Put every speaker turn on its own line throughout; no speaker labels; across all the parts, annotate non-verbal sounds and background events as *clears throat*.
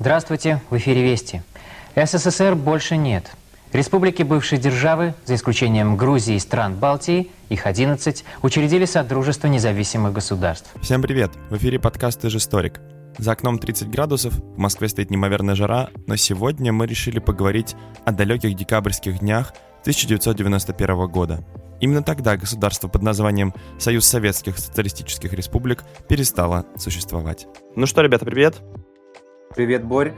Здравствуйте, в эфире Вести. СССР больше нет. Республики бывшей державы, за исключением Грузии и стран Балтии, их 11, учредили Содружество независимых государств.
Всем привет! В эфире подкаст «Историк». За окном 30 градусов, в Москве стоит неимоверная жара, но сегодня мы решили поговорить о далеких декабрьских днях 1991 года. Именно тогда государство под названием Союз Советских Социалистических Республик перестало существовать.
Ну что, ребята, привет!
Привет, Борь.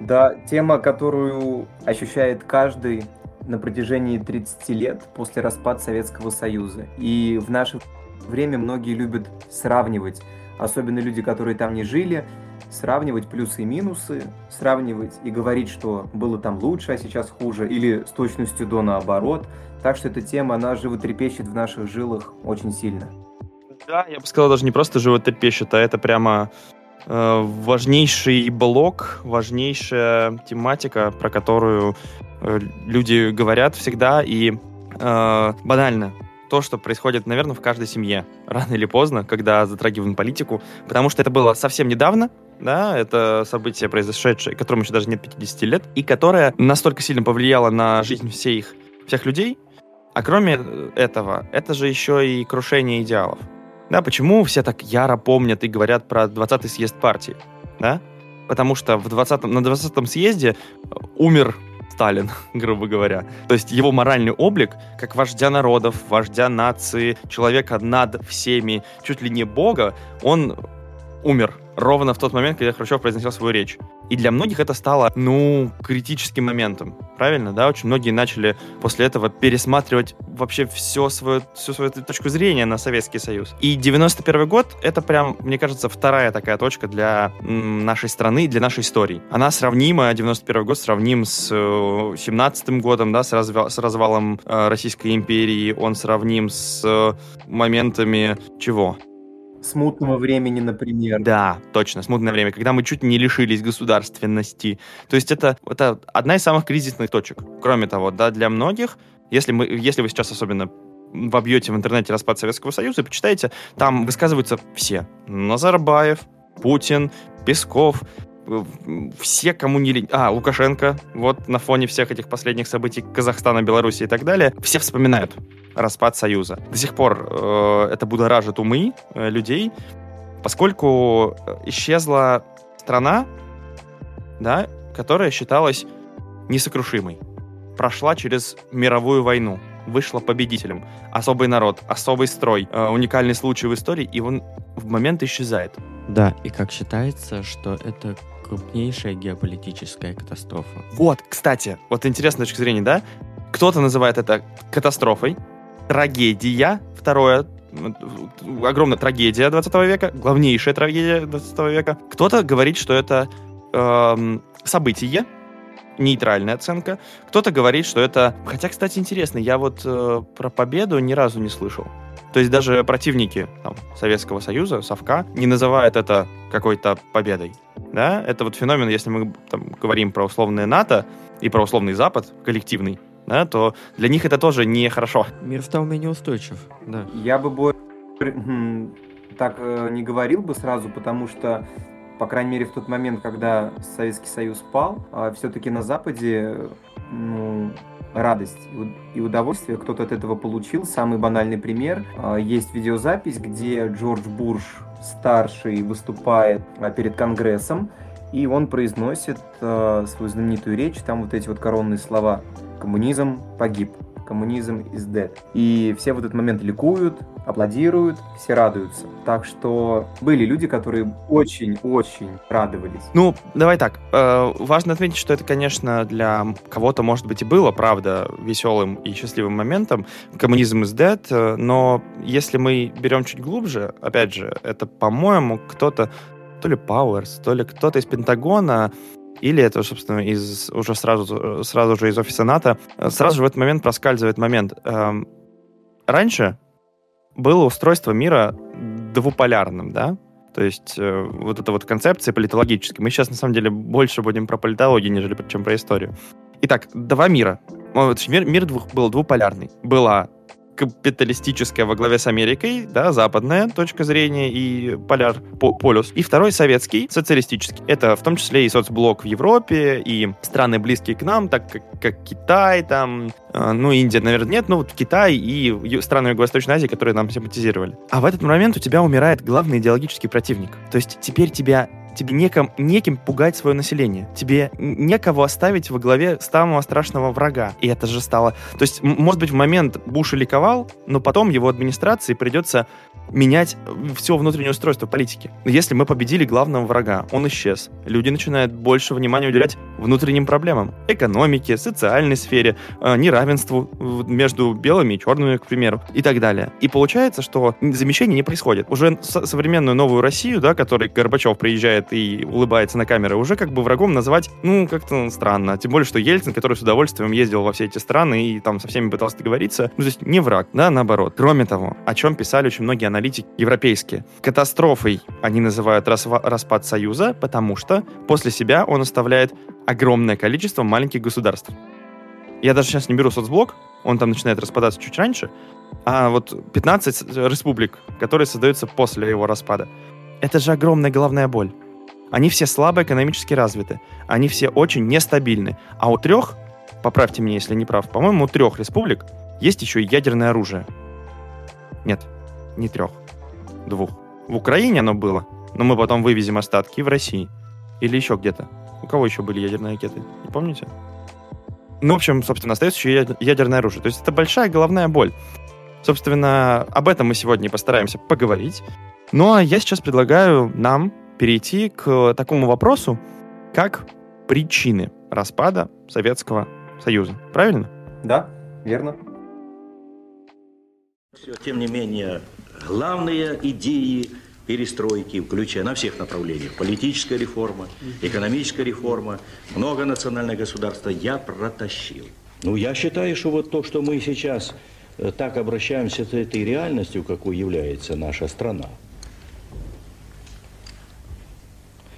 Да, тема, которую ощущает каждый на протяжении 30 лет после распада Советского Союза. И в наше время многие любят сравнивать, особенно люди, которые там не жили, сравнивать плюсы и минусы, сравнивать и говорить, что было там лучше, а сейчас хуже, или с точностью до наоборот. Так что эта тема, она животрепещет в наших жилах очень сильно.
Да, я бы сказал, даже не просто животрепещет, а это прямо важнейший блок, важнейшая тематика, про которую э, люди говорят всегда. И э, банально то, что происходит, наверное, в каждой семье, *laughs* рано или поздно, когда затрагиваем политику, потому что это было совсем недавно, да, это событие, произошедшее, которому еще даже нет 50 лет, и которое настолько сильно повлияло на жизнь всех, всех людей, а кроме этого, это же еще и крушение идеалов. Да, почему все так яро помнят и говорят про 20-й съезд партии? Да? Потому что в 20 на 20-м съезде э, умер Сталин, *laughs* грубо говоря. То есть его моральный облик, как вождя народов, вождя нации, человека над всеми, чуть ли не бога, он умер ровно в тот момент, когда Хрущев произносил свою речь. И для многих это стало, ну, критическим моментом. Правильно, да? Очень многие начали после этого пересматривать вообще все свое, всю свою точку зрения на Советский Союз. И 91 год — это прям, мне кажется, вторая такая точка для нашей страны, для нашей истории. Она сравнима, 91 год сравним с 17 э, годом, да, с, развал, с развалом э, Российской империи, он сравним с э, моментами чего?
Смутного времени, например.
Да, точно, смутное время, когда мы чуть не лишились государственности. То есть это, это одна из самых кризисных точек. Кроме того, да, для многих, если, мы, если вы сейчас особенно вобьете в интернете распад Советского Союза и почитаете, там высказываются все. Назарбаев, Путин, Песков, все, кому не лень... А, Лукашенко, вот на фоне всех этих последних событий Казахстана, Беларуси и так далее, все вспоминают распад Союза. До сих пор э, это будоражит умы э, людей, поскольку исчезла страна, да, которая считалась несокрушимой. Прошла через мировую войну, вышла победителем. Особый народ, особый строй, э, уникальный случай в истории, и он в момент исчезает.
Да, и как считается, что это крупнейшая геополитическая катастрофа.
Вот, кстати, вот интересная точка зрения, да? Кто-то называет это катастрофой, трагедия, второе, огромная трагедия 20 века, главнейшая трагедия 20 века. Кто-то говорит, что это эм, событие, нейтральная оценка. Кто-то говорит, что это... Хотя, кстати, интересно, я вот э, про победу ни разу не слышал. То есть даже противники там, Советского Союза, Совка, не называют это какой-то победой. Да? Это вот феномен, если мы там, говорим про условное НАТО и про условный Запад, коллективный, да, то для них это тоже нехорошо.
Мир стал менее устойчив, да.
Я бы так э, не говорил бы сразу, потому что, по крайней мере, в тот момент, когда Советский Союз пал, а все-таки на Западе ну, радость и удовольствие кто-то от этого получил. Самый банальный пример. А, есть видеозапись, где Джордж Буш старший выступает а, перед Конгрессом, и он произносит а, свою знаменитую речь, там вот эти вот коронные слова «Коммунизм погиб», «Коммунизм is dead». И все в этот момент ликуют, аплодируют, все радуются. Так что были люди, которые очень-очень радовались.
Ну, давай так. Э, важно отметить, что это, конечно, для кого-то, может быть, и было, правда, веселым и счастливым моментом. Коммунизм is dead, э, но если мы берем чуть глубже, опять же, это, по-моему, кто-то, то ли Пауэрс, то ли кто-то из Пентагона или это, собственно, из, уже сразу, сразу же из офиса НАТО, сразу же в этот момент проскальзывает момент. Эм, раньше было устройство мира двуполярным, да? То есть э, вот эта вот концепция политологическая. Мы сейчас, на самом деле, больше будем про политологию, нежели чем про историю. Итак, два мира. Мир, мир двух, был двуполярный. Была капиталистическая во главе с Америкой, да, западная точка зрения и поляр, по, полюс. И второй советский, социалистический. Это в том числе и соцблок в Европе, и страны близкие к нам, так как, как Китай, там, э, ну, Индия, наверное, нет, но вот Китай и страны Юго-Восточной Азии, которые нам симпатизировали. А в этот момент у тебя умирает главный идеологический противник. То есть теперь тебя тебе неком, неким пугать свое население. Тебе некого оставить во главе самого страшного врага. И это же стало... То есть, может быть, в момент Буш ликовал, но потом его администрации придется менять все внутреннее устройство политики. Если мы победили главного врага, он исчез. Люди начинают больше внимания уделять внутренним проблемам. Экономике, социальной сфере, э, неравенству между белыми и черными, к примеру, и так далее. И получается, что замещение не происходит. Уже современную новую Россию, да, которой Горбачев приезжает улыбает и улыбается на камеры, уже как бы врагом назвать, ну, как-то странно. Тем более, что Ельцин, который с удовольствием ездил во все эти страны и там со всеми пытался договориться, ну, то есть не враг, да, наоборот. Кроме того, о чем писали очень многие аналитики европейские. Катастрофой они называют распад Союза, потому что после себя он оставляет огромное количество маленьких государств. Я даже сейчас не беру соцблок, он там начинает распадаться чуть раньше, а вот 15 республик, которые создаются после его распада. Это же огромная головная боль. Они все слабо экономически развиты. Они все очень нестабильны. А у трех, поправьте меня, если не прав, по-моему, у трех республик есть еще и ядерное оружие. Нет, не трех. Двух. В Украине оно было, но мы потом вывезем остатки в России. Или еще где-то. У кого еще были ядерные ракеты? Не помните? Ну, в общем, собственно, остается еще ядерное оружие. То есть это большая головная боль. Собственно, об этом мы сегодня постараемся поговорить. Ну, а я сейчас предлагаю нам перейти к такому вопросу, как причины распада Советского Союза. Правильно?
Да, верно.
Тем не менее, главные идеи перестройки, включая на всех направлениях, политическая реформа, экономическая реформа, многонациональное государство, я протащил. Ну, я считаю, что вот то, что мы сейчас э, так обращаемся с этой реальностью, какой является наша страна,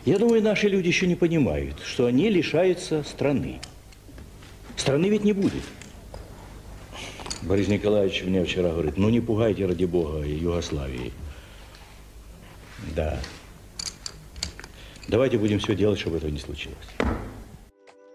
Я думаю, наши люди еще не понимают, что они лишаются страны. Страны ведь не будет. Борис Николаевич мне вчера говорит, ну не пугайте, ради бога, Югославии. Да. Давайте будем все делать, чтобы этого не случилось.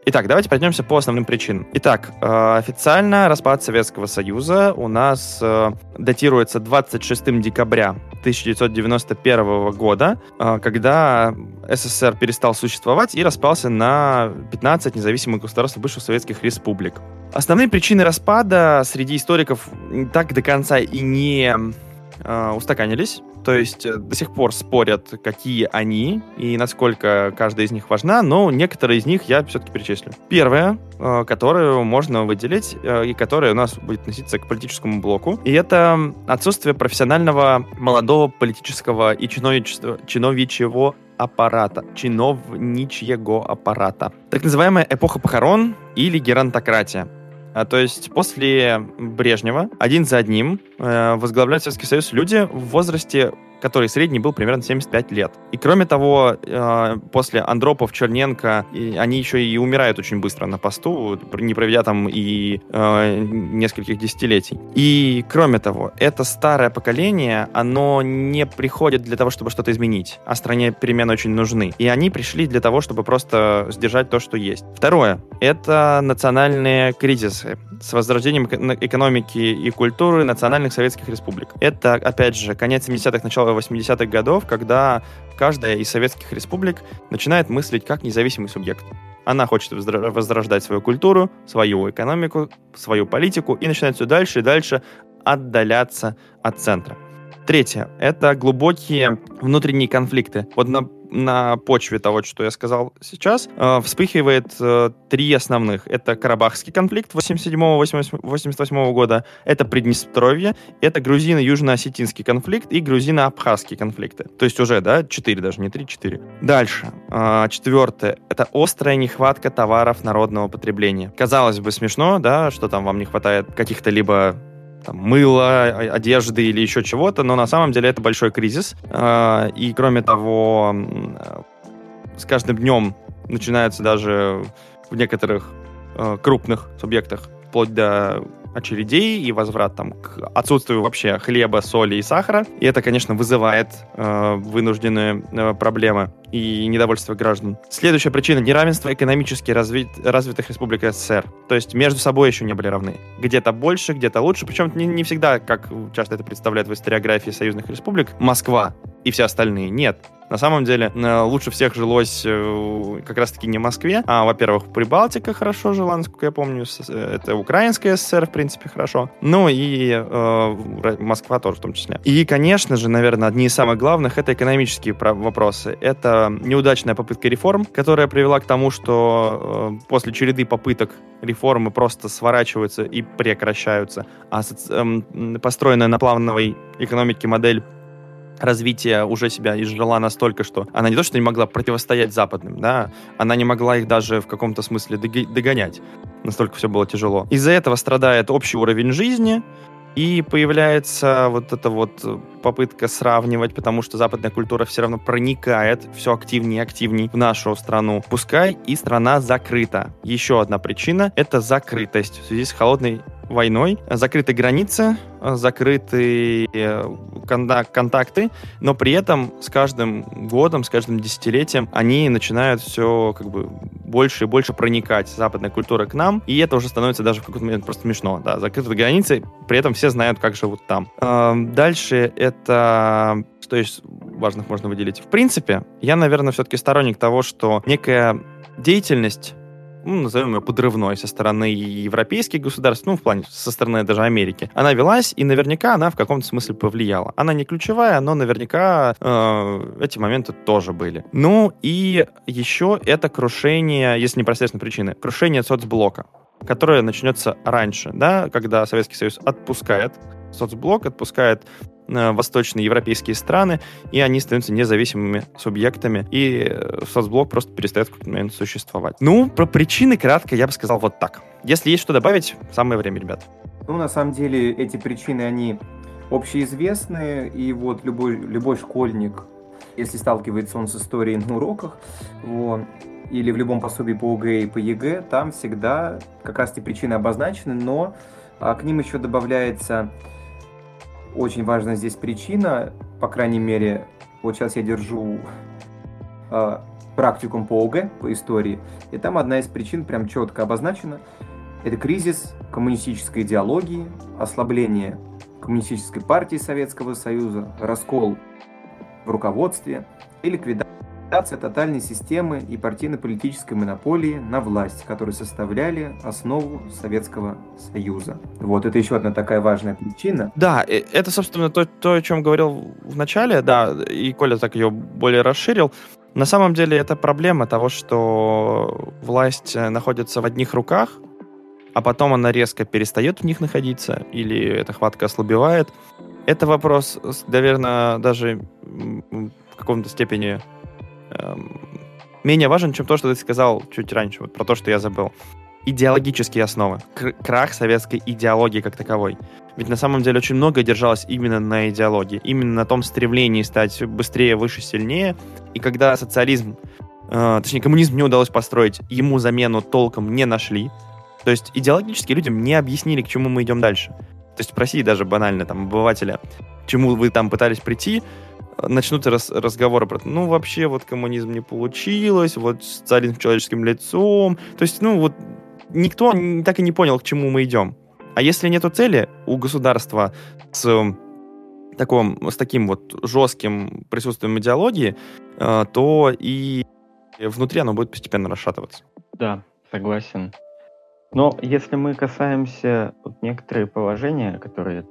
Итак, давайте пройдемся по основным причинам. Итак, э, официально распад Советского Союза у нас э, датируется 26 декабря 1991 года, э, когда СССР перестал существовать и распался на 15 независимых государств бывших советских республик. Основные причины распада среди историков так до конца и не устаканились. То есть э, до сих пор спорят, какие они и насколько каждая из них важна, но некоторые из них я все-таки перечислю. Первое, э, которую можно выделить э, и которая у нас будет относиться к политическому блоку, и это отсутствие профессионального молодого политического и чиновничьего аппарата, чиновничьего аппарата. Так называемая эпоха похорон или геронтократия. А, то есть после Брежнева один за одним э, возглавляют Советский Союз люди в возрасте который средний был примерно 75 лет. И кроме того, э, после Андропов, Черненко, они еще и умирают очень быстро на посту, не проведя там и э, нескольких десятилетий. И кроме того, это старое поколение, оно не приходит для того, чтобы что-то изменить, а стране перемены очень нужны. И они пришли для того, чтобы просто сдержать то, что есть. Второе — это национальные кризисы с возрождением экономики и культуры национальных советских республик. Это, опять же, конец 70-х, начало 80-х годов, когда каждая из советских республик начинает мыслить как независимый субъект. Она хочет возрождать свою культуру, свою экономику, свою политику и начинает все дальше и дальше отдаляться от центра. Третье — это глубокие внутренние конфликты. Вот на на почве того, что я сказал сейчас, э, вспыхивает э, три основных. Это Карабахский конфликт 87-88 года, это Приднестровье, это грузино-южно-осетинский конфликт и грузино-абхазский конфликты. То есть уже, да, четыре даже, не три, четыре. Дальше. Э, четвертое. Это острая нехватка товаров народного потребления. Казалось бы, смешно, да, что там вам не хватает каких-то либо там, мыла, одежды или еще чего-то, но на самом деле это большой кризис. А, и кроме того, с каждым днем начинается даже в некоторых а, крупных субъектах, вплоть до очередей и возврат там к отсутствию вообще хлеба, соли и сахара. И это, конечно, вызывает э, вынужденные э, проблемы и недовольство граждан. Следующая причина – неравенство экономически развит, развитых республик СССР. То есть между собой еще не были равны. Где-то больше, где-то лучше. Причем не, не всегда, как часто это представляют в историографии союзных республик, Москва и все остальные. Нет. На самом деле, э, лучше всех жилось э, как раз-таки не в Москве, а, во-первых, Прибалтика хорошо жила, насколько я помню, э, это Украинская ССР, в принципе, хорошо. Ну и э, Москва тоже в том числе. И, конечно же, наверное, одни из самых главных — это экономические вопросы. Это неудачная попытка реформ, которая привела к тому, что э, после череды попыток реформы просто сворачиваются и прекращаются, а э, построенная на плановой экономике модель развития уже себя изжила настолько, что она не то, что не могла противостоять западным, да, она не могла их даже в каком-то смысле догонять. Настолько все было тяжело. Из-за этого страдает общий уровень жизни, и появляется вот эта вот попытка сравнивать, потому что западная культура все равно проникает все активнее и активнее в нашу страну. Пускай и страна закрыта. Еще одна причина — это закрытость в связи с холодной войной, закрыты границы, закрыты э, контакты, но при этом с каждым годом, с каждым десятилетием они начинают все как бы больше и больше проникать, западная культура к нам, и это уже становится даже в какой-то момент просто смешно, да, закрыты границы, при этом все знают, как живут там. Дальше это что из важных можно выделить? В принципе, я, наверное, все-таки сторонник того, что некая деятельность ну, назовем ее подрывной со стороны европейских государств, ну, в плане со стороны даже Америки, она велась, и наверняка она в каком-то смысле повлияла. Она не ключевая, но наверняка э, эти моменты тоже были. Ну, и еще это крушение, если не простейшая причины, крушение соцблока которое начнется раньше, да, когда Советский Союз отпускает соцблок, отпускает Э, восточные европейские страны, и они становятся независимыми субъектами, и э, соцблок просто перестает в какой-то момент существовать. Ну, про причины кратко я бы сказал вот так. Если есть что добавить, самое время, ребят.
Ну, на самом деле, эти причины, они общеизвестные, и вот любой, любой школьник, если сталкивается он с историей на уроках, вот, или в любом пособии по ОГЭ и по ЕГЭ, там всегда как раз эти причины обозначены, но а, к ним еще добавляется очень важна здесь причина, по крайней мере, вот сейчас я держу э, практикум по ОГЭ, по истории, и там одна из причин прям четко обозначена. Это кризис коммунистической идеологии, ослабление коммунистической партии Советского Союза, раскол в руководстве и ликвидация ликвидация тотальной системы и партийно-политической монополии на власть, которые составляли основу Советского Союза. Вот, это еще одна такая важная причина.
Да, это, собственно, то, то о чем говорил в начале, да, и Коля так ее более расширил. На самом деле это проблема того, что власть э, находится в одних руках, а потом она резко перестает в них находиться, или эта хватка ослабевает. Это вопрос, наверное, даже в каком-то степени эм, менее важен, чем то, что ты сказал чуть раньше, вот про то, что я забыл. Идеологические основы. Крах советской идеологии как таковой. Ведь на самом деле очень многое держалось именно на идеологии, именно на том стремлении стать быстрее, выше, сильнее. И когда социализм, э, точнее коммунизм не удалось построить, ему замену толком не нашли. То есть идеологически людям не объяснили, к чему мы идем дальше. То есть спроси даже банально там обывателя, к чему вы там пытались прийти, начнут рас, разговоры про, ну, вообще, вот коммунизм не получилось, вот социализм человеческим лицом. То есть, ну, вот никто так и не понял, к чему мы идем. А если нету цели у государства с таком, с таким вот жестким присутствием идеологии, э, то и внутри оно будет постепенно расшатываться.
Да, согласен. Но если мы касаемся вот некоторые положения, которые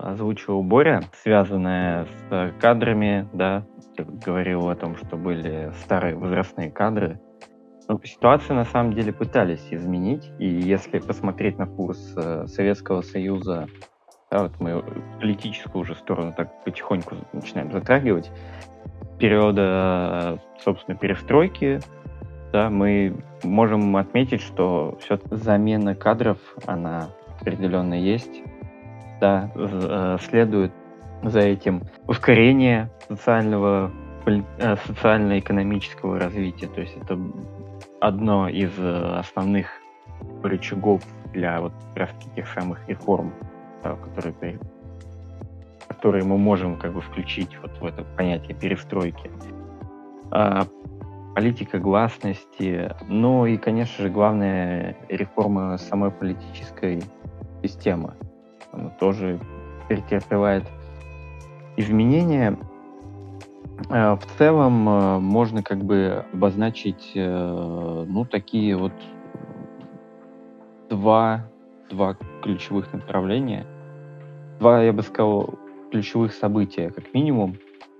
озвучивал Боря, связанная с кадрами, да, говорил о том, что были старые возрастные кадры. Но ну, ситуацию на самом деле пытались изменить, и если посмотреть на курс э, Советского Союза, да, вот мы политическую уже сторону так потихоньку начинаем затрагивать, периода, собственно, перестройки, да, мы можем отметить, что все замена кадров, она определенно есть да, э, следует за этим ускорение социального э, социально-экономического развития. То есть это одно из э, основных рычагов для вот как раз тех самых реформ, да, которые, которые мы можем как бы включить вот в это понятие перестройки. А, политика гласности, ну и, конечно же, главная реформа самой политической системы. Она тоже претерпевает изменения. А, в целом а, можно как бы обозначить, э, ну, такие вот два, два ключевых направления. Два, я бы сказал, ключевых события, как минимум.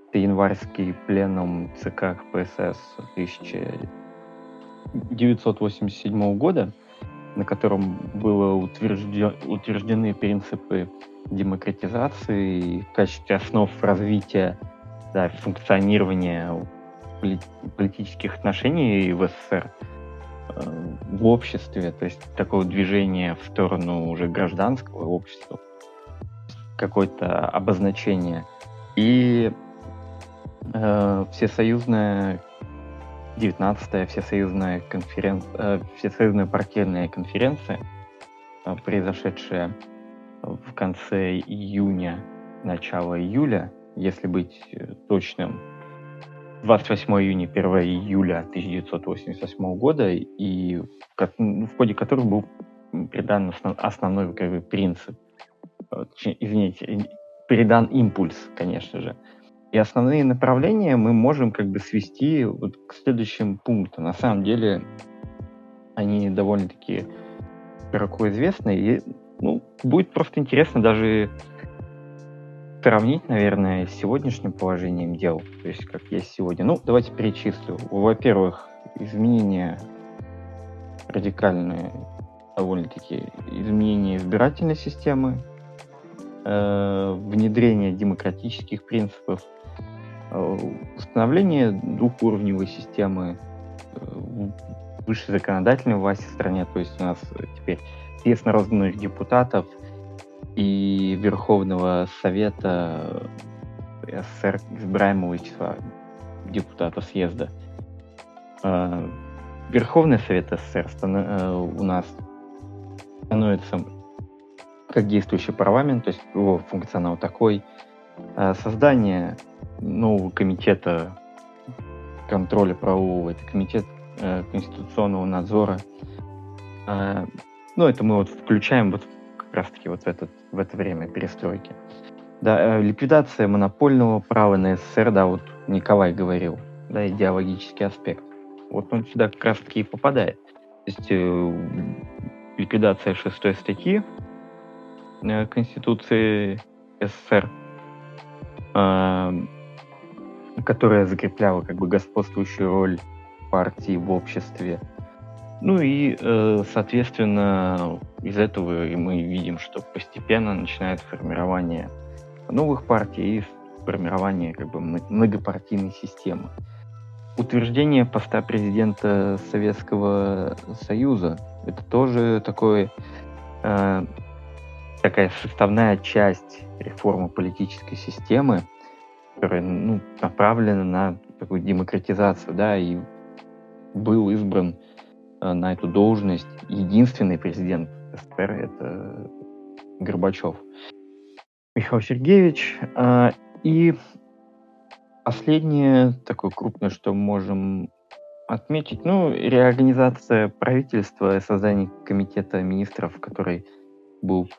Это январский пленум ЦК КПСС 1987 года, на котором было утвержден, утверждены принципы демократизации в качестве основ развития да, функционирования политических отношений в СССР э, в обществе, то есть такое движение в сторону уже гражданского общества, какое-то обозначение. И э, всесоюзная 19-я всесоюзная конференция, э, всесоюзная партийная конференция, э, произошедшая в конце июня, начало июля, если быть э, точным, 28 июня, 1 июля 1988 года, и в, ходе которых был основ, основной как бы, принцип, извините, передан импульс, конечно же. И основные направления мы можем как бы свести вот к следующим пунктам. На самом деле они довольно-таки широко известны, и ну, будет просто интересно даже сравнить, наверное, с сегодняшним положением дел, то есть как есть сегодня. Ну, давайте перечислю. Во-первых, изменения радикальные, довольно-таки, изменения избирательной системы, э, внедрение демократических принципов, установление двухуровневой системы э, высшей законодательной власти в стране, то есть у нас теперь съезд народных депутатов и Верховного Совета СССР избираемого числа депутатов съезда. Верховный Совет СССР э, у нас становится как действующий парламент, то есть его функционал такой. Создание нового комитета контроля правового, это комитет э, конституционного надзора. А, ну, это мы вот включаем вот как раз-таки вот в, этот, в это время перестройки. Да, э, ликвидация монопольного права на СССР, да, вот Николай говорил, да, идеологический аспект. Вот он сюда как раз-таки и попадает. То есть э, ликвидация шестой статьи э, Конституции СССР, э, которая закрепляла как бы господствующую роль партии в обществе, ну и, э, соответственно, из этого мы видим, что постепенно начинает формирование новых партий и формирование как бы многопартийной системы. Утверждение поста президента Советского Союза – это тоже такое, э, такая составная часть реформы политической системы, которая ну, направлена на такую демократизацию, да, и был избран Э, на эту должность единственный президент СССР — это Горбачев. Михаил Сергеевич. Э, и последнее, такое крупное, что можем отметить, ну, реорганизация правительства, создание комитета министров, который был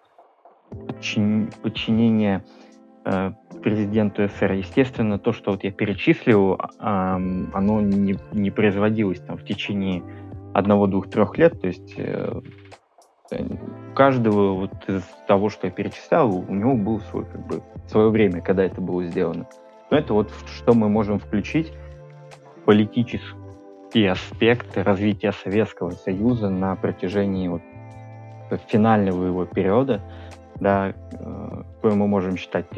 подчинение э, президенту СССР. Естественно, то, что вот я перечислил, оно не, не производилось там в течение одного, двух, трех лет. То есть э, каждого вот из того, что я перечислял, у него было свой, как бы, свое время, когда это было сделано. Но это вот что мы можем включить политические аспекты развития Советского Союза на протяжении вот финального его периода, да, э, который мы можем считать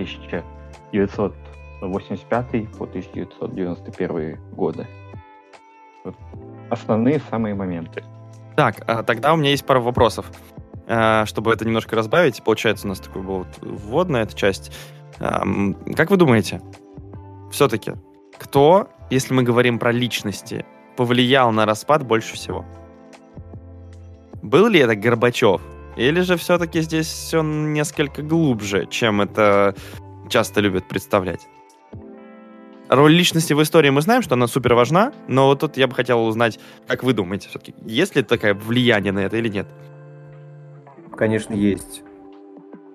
1985 по 1991 годы основные самые моменты.
Так, а тогда у меня есть пара вопросов. А, чтобы это немножко разбавить, получается, у нас такой был вводная эта часть. Как вы думаете, все-таки, кто, если мы говорим про личности, повлиял на распад больше всего? был ли это Горбачев? Или же все-таки здесь все несколько глубже, чем это часто любят представлять? Роль личности в истории мы знаем, что она супер важна, но вот тут я бы хотел узнать, как вы думаете, все-таки, есть ли такое влияние на это или нет?
Конечно, есть.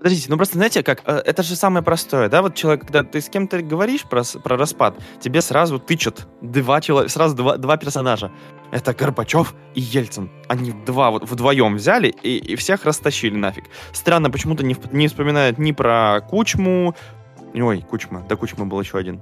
Подождите, ну просто знаете, как э, это же самое простое, да? Вот человек, когда ты с кем-то говоришь про, про распад, тебе сразу тычут два человека, сразу два, два персонажа. Это Горбачев и Ельцин. Они два вот вдвоем взяли и, и всех растащили нафиг. Странно, почему-то не, не вспоминают ни про Кучму. Ой, Кучма, да Кучма был еще один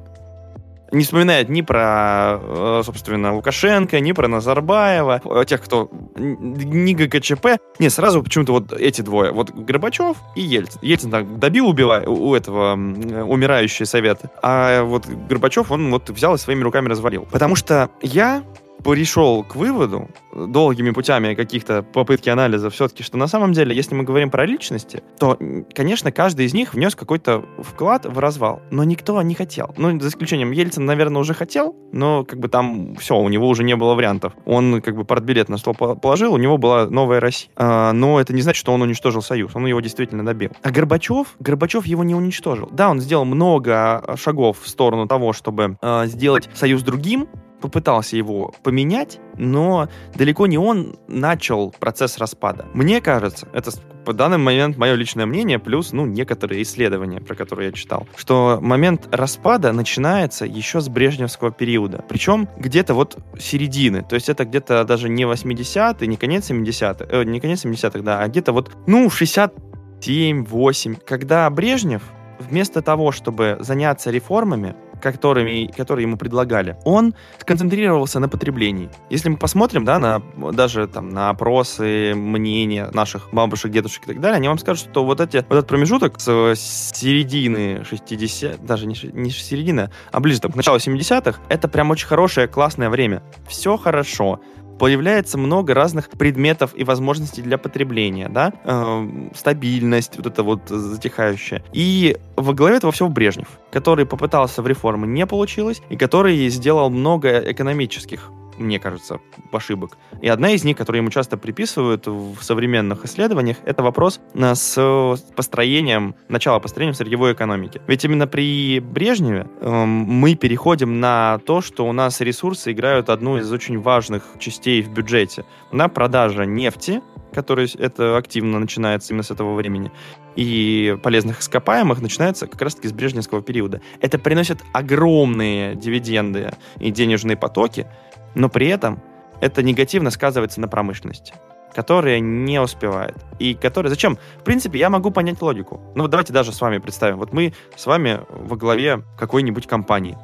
не вспоминает ни про, э, собственно, Лукашенко, ни про Назарбаева, э, тех, кто ни ГКЧП. Не, сразу почему-то вот эти двое. Вот Горбачев и Ельцин. Ельцин так добил, убивая у этого умирающий совет. А вот Горбачев, он вот взял и своими руками развалил. Потому что я пришел к выводу долгими путями каких-то попытки анализа все-таки, что на самом деле, если мы говорим про личности, то, конечно, каждый из них внес какой-то вклад в развал, но никто не хотел. Ну, за исключением Ельцин, наверное, уже хотел, но как бы там все, у него уже не было вариантов. Он как бы портбилет на стол положил, у него была новая Россия. А, но это не значит, что он уничтожил Союз, он его действительно добил. А Горбачев, Горбачев его не уничтожил. Да, он сделал много шагов в сторону того, чтобы э, сделать Союз другим, попытался его поменять, но далеко не он начал процесс распада. Мне кажется, это по данный момент мое личное мнение, плюс, ну, некоторые исследования, про которые я читал, что момент распада начинается еще с брежневского периода. Причем где-то вот середины. То есть это где-то даже не 80-е, не конец 70-х, э, не конец 70-х, да, а где-то вот, ну, 67-8, когда Брежнев вместо того, чтобы заняться реформами, которыми, которые ему предлагали, он сконцентрировался на потреблении. Если мы посмотрим, да, на, даже там на опросы, мнения наших бабушек, дедушек и так далее, они вам скажут, что вот, эти, вот этот промежуток с середины 60 даже не, не середины, а ближе там, к началу 70-х, это прям очень хорошее, классное время. Все хорошо появляется много разных предметов и возможностей для потребления, да, э, стабильность вот это вот затихающая. И во главе этого всего Брежнев, который попытался в реформы, не получилось, и который сделал много экономических мне кажется, ошибок. И одна из них, которую ему часто приписывают в современных исследованиях, это вопрос э, с построением, начало построения сырьевой экономики. Ведь именно при Брежневе э, мы переходим на то, что у нас ресурсы играют одну из очень важных частей в бюджете. На продажа нефти, который это активно начинается именно с этого времени, и полезных ископаемых начинается как раз-таки с брежневского периода. Это приносит огромные дивиденды и денежные потоки, но при этом это негативно сказывается на промышленности которая не успевает. И которая... Зачем? В принципе, я могу понять логику. Ну вот давайте даже с вами представим. Вот мы с вами во главе какой-нибудь компании.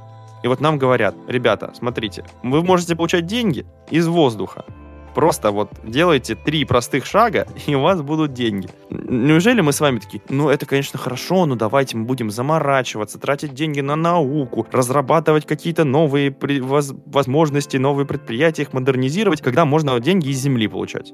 И вот нам говорят, ребята, смотрите, вы можете получать деньги из воздуха. Просто вот делайте три простых шага, и у вас будут деньги. Неужели мы с вами такие, ну это, конечно, хорошо, но давайте мы будем заморачиваться, тратить деньги на науку, разрабатывать какие-то новые возможности, новые предприятия, их модернизировать, когда можно деньги из земли получать.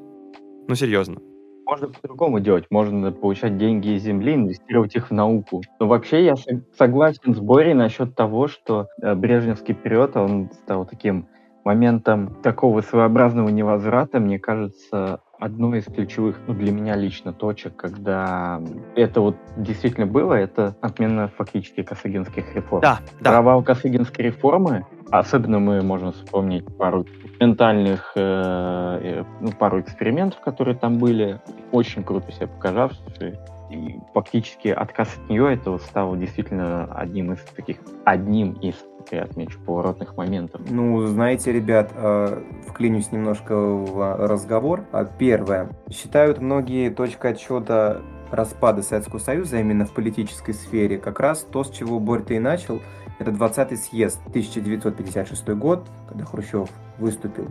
Ну, серьезно.
Можно по-другому делать. Можно получать деньги из земли, инвестировать их в науку. Но вообще я согласен с Борей насчет того, что э, Брежневский период, он стал таким моментом такого своеобразного невозврата, мне кажется, одной из ключевых, ну, для меня лично точек, когда это вот действительно было, это отмена фактически косыгинских реформ.
Да, да.
Провал косыгинской реформы, особенно мы можем вспомнить пару ментальных, э, э, ну, пару экспериментов, которые там были, очень круто себя показавшие. И фактически отказ от нее это вот стало действительно одним из таких, одним из я отмечу, поворотных моментов.
Ну, знаете, ребят, э, вклинюсь немножко в разговор. А, первое. Считают многие точка отсчета распада Советского Союза именно в политической сфере как раз то, с чего Борь-то и начал, это 20-й съезд 1956 год, когда Хрущев выступил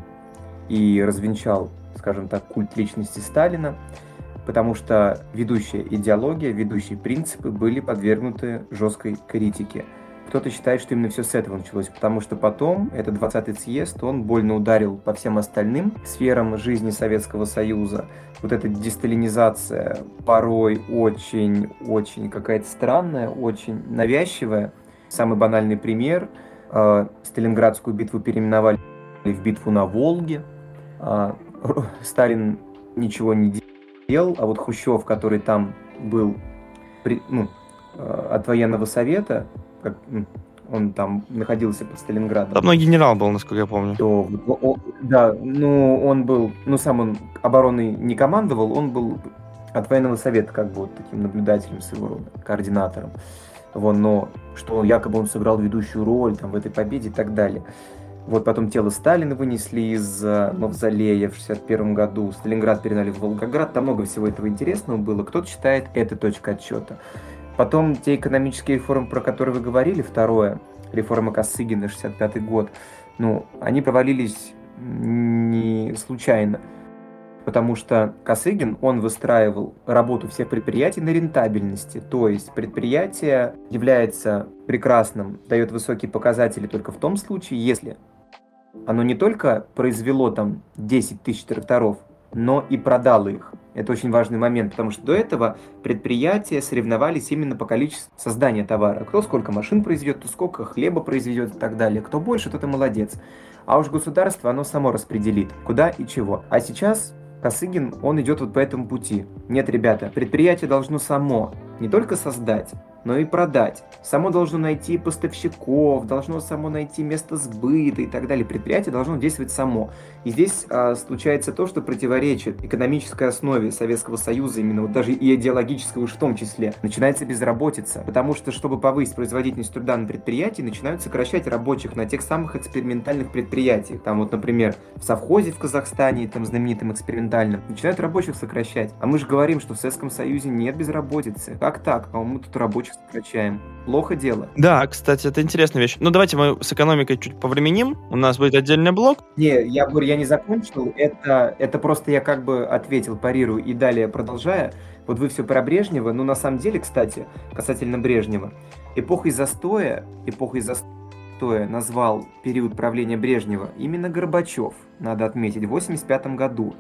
и развенчал, скажем так, культ личности Сталина, потому что ведущая идеология, ведущие принципы были подвергнуты жесткой критике – кто-то считает, что именно все с этого началось, потому что потом этот 20-й съезд, он больно ударил по всем остальным сферам жизни Советского Союза. Вот эта десталинизация порой очень-очень какая-то странная, очень навязчивая. Самый банальный пример. Э, Сталинградскую битву переименовали в битву на Волге. Э, *laughs* Сталин ничего не делал, а вот Хрущев, который там был при, ну, э, от военного совета, как, он там находился под Сталинградом.
Там генерал был, насколько я помню.
То, о, да, ну он был, ну сам он обороной не командовал, он был от военного совета как бы вот таким наблюдателем своего рода, координатором. Вон, но что якобы он сыграл ведущую роль там, в этой победе и так далее. Вот потом тело Сталина вынесли из э, мавзолея в 61 году, Сталинград передали в Волгоград, там много всего этого интересного было. Кто-то считает это точка отсчета. Потом те экономические реформы, про которые вы говорили, второе, реформа Косыгина, 65 год, ну, они провалились не случайно потому что Косыгин, он выстраивал работу всех предприятий на рентабельности, то есть предприятие является прекрасным, дает высокие показатели только в том случае, если оно не только произвело там 10 тысяч тракторов, но и продало их. Это очень важный момент, потому что до этого предприятия соревновались именно по количеству создания товара. Кто сколько машин произведет, кто сколько хлеба произведет и так далее. Кто больше, тот и молодец. А уж государство, оно само распределит, куда и чего. А сейчас Косыгин, он идет вот по этому пути. Нет, ребята, предприятие должно само не только создать, но и продать. Само должно найти поставщиков, должно само найти место сбыта и так далее. Предприятие должно действовать само. И здесь а, случается то, что противоречит экономической основе Советского Союза, именно вот даже и идеологической уж в том числе. Начинается безработица, потому что, чтобы повысить производительность труда на предприятии, начинают сокращать рабочих на тех самых экспериментальных предприятиях. Там вот, например, в совхозе в Казахстане, там знаменитым экспериментальным, начинают рабочих сокращать. А мы же говорим, что в Советском Союзе нет безработицы. Как так? А мы тут рабочих сокращаем. Плохо дело.
Да, кстати, это интересная вещь. Ну, давайте мы с экономикой чуть повременим. У нас будет отдельный блок.
Не, я говорю, я не закончил. Это, это просто я как бы ответил, парирую. И далее продолжая. Вот вы все про Брежнева. Ну, на самом деле, кстати, касательно Брежнева. Эпохой застоя, эпохой застоя назвал период правления Брежнева именно Горбачев, надо отметить, в 1985 году.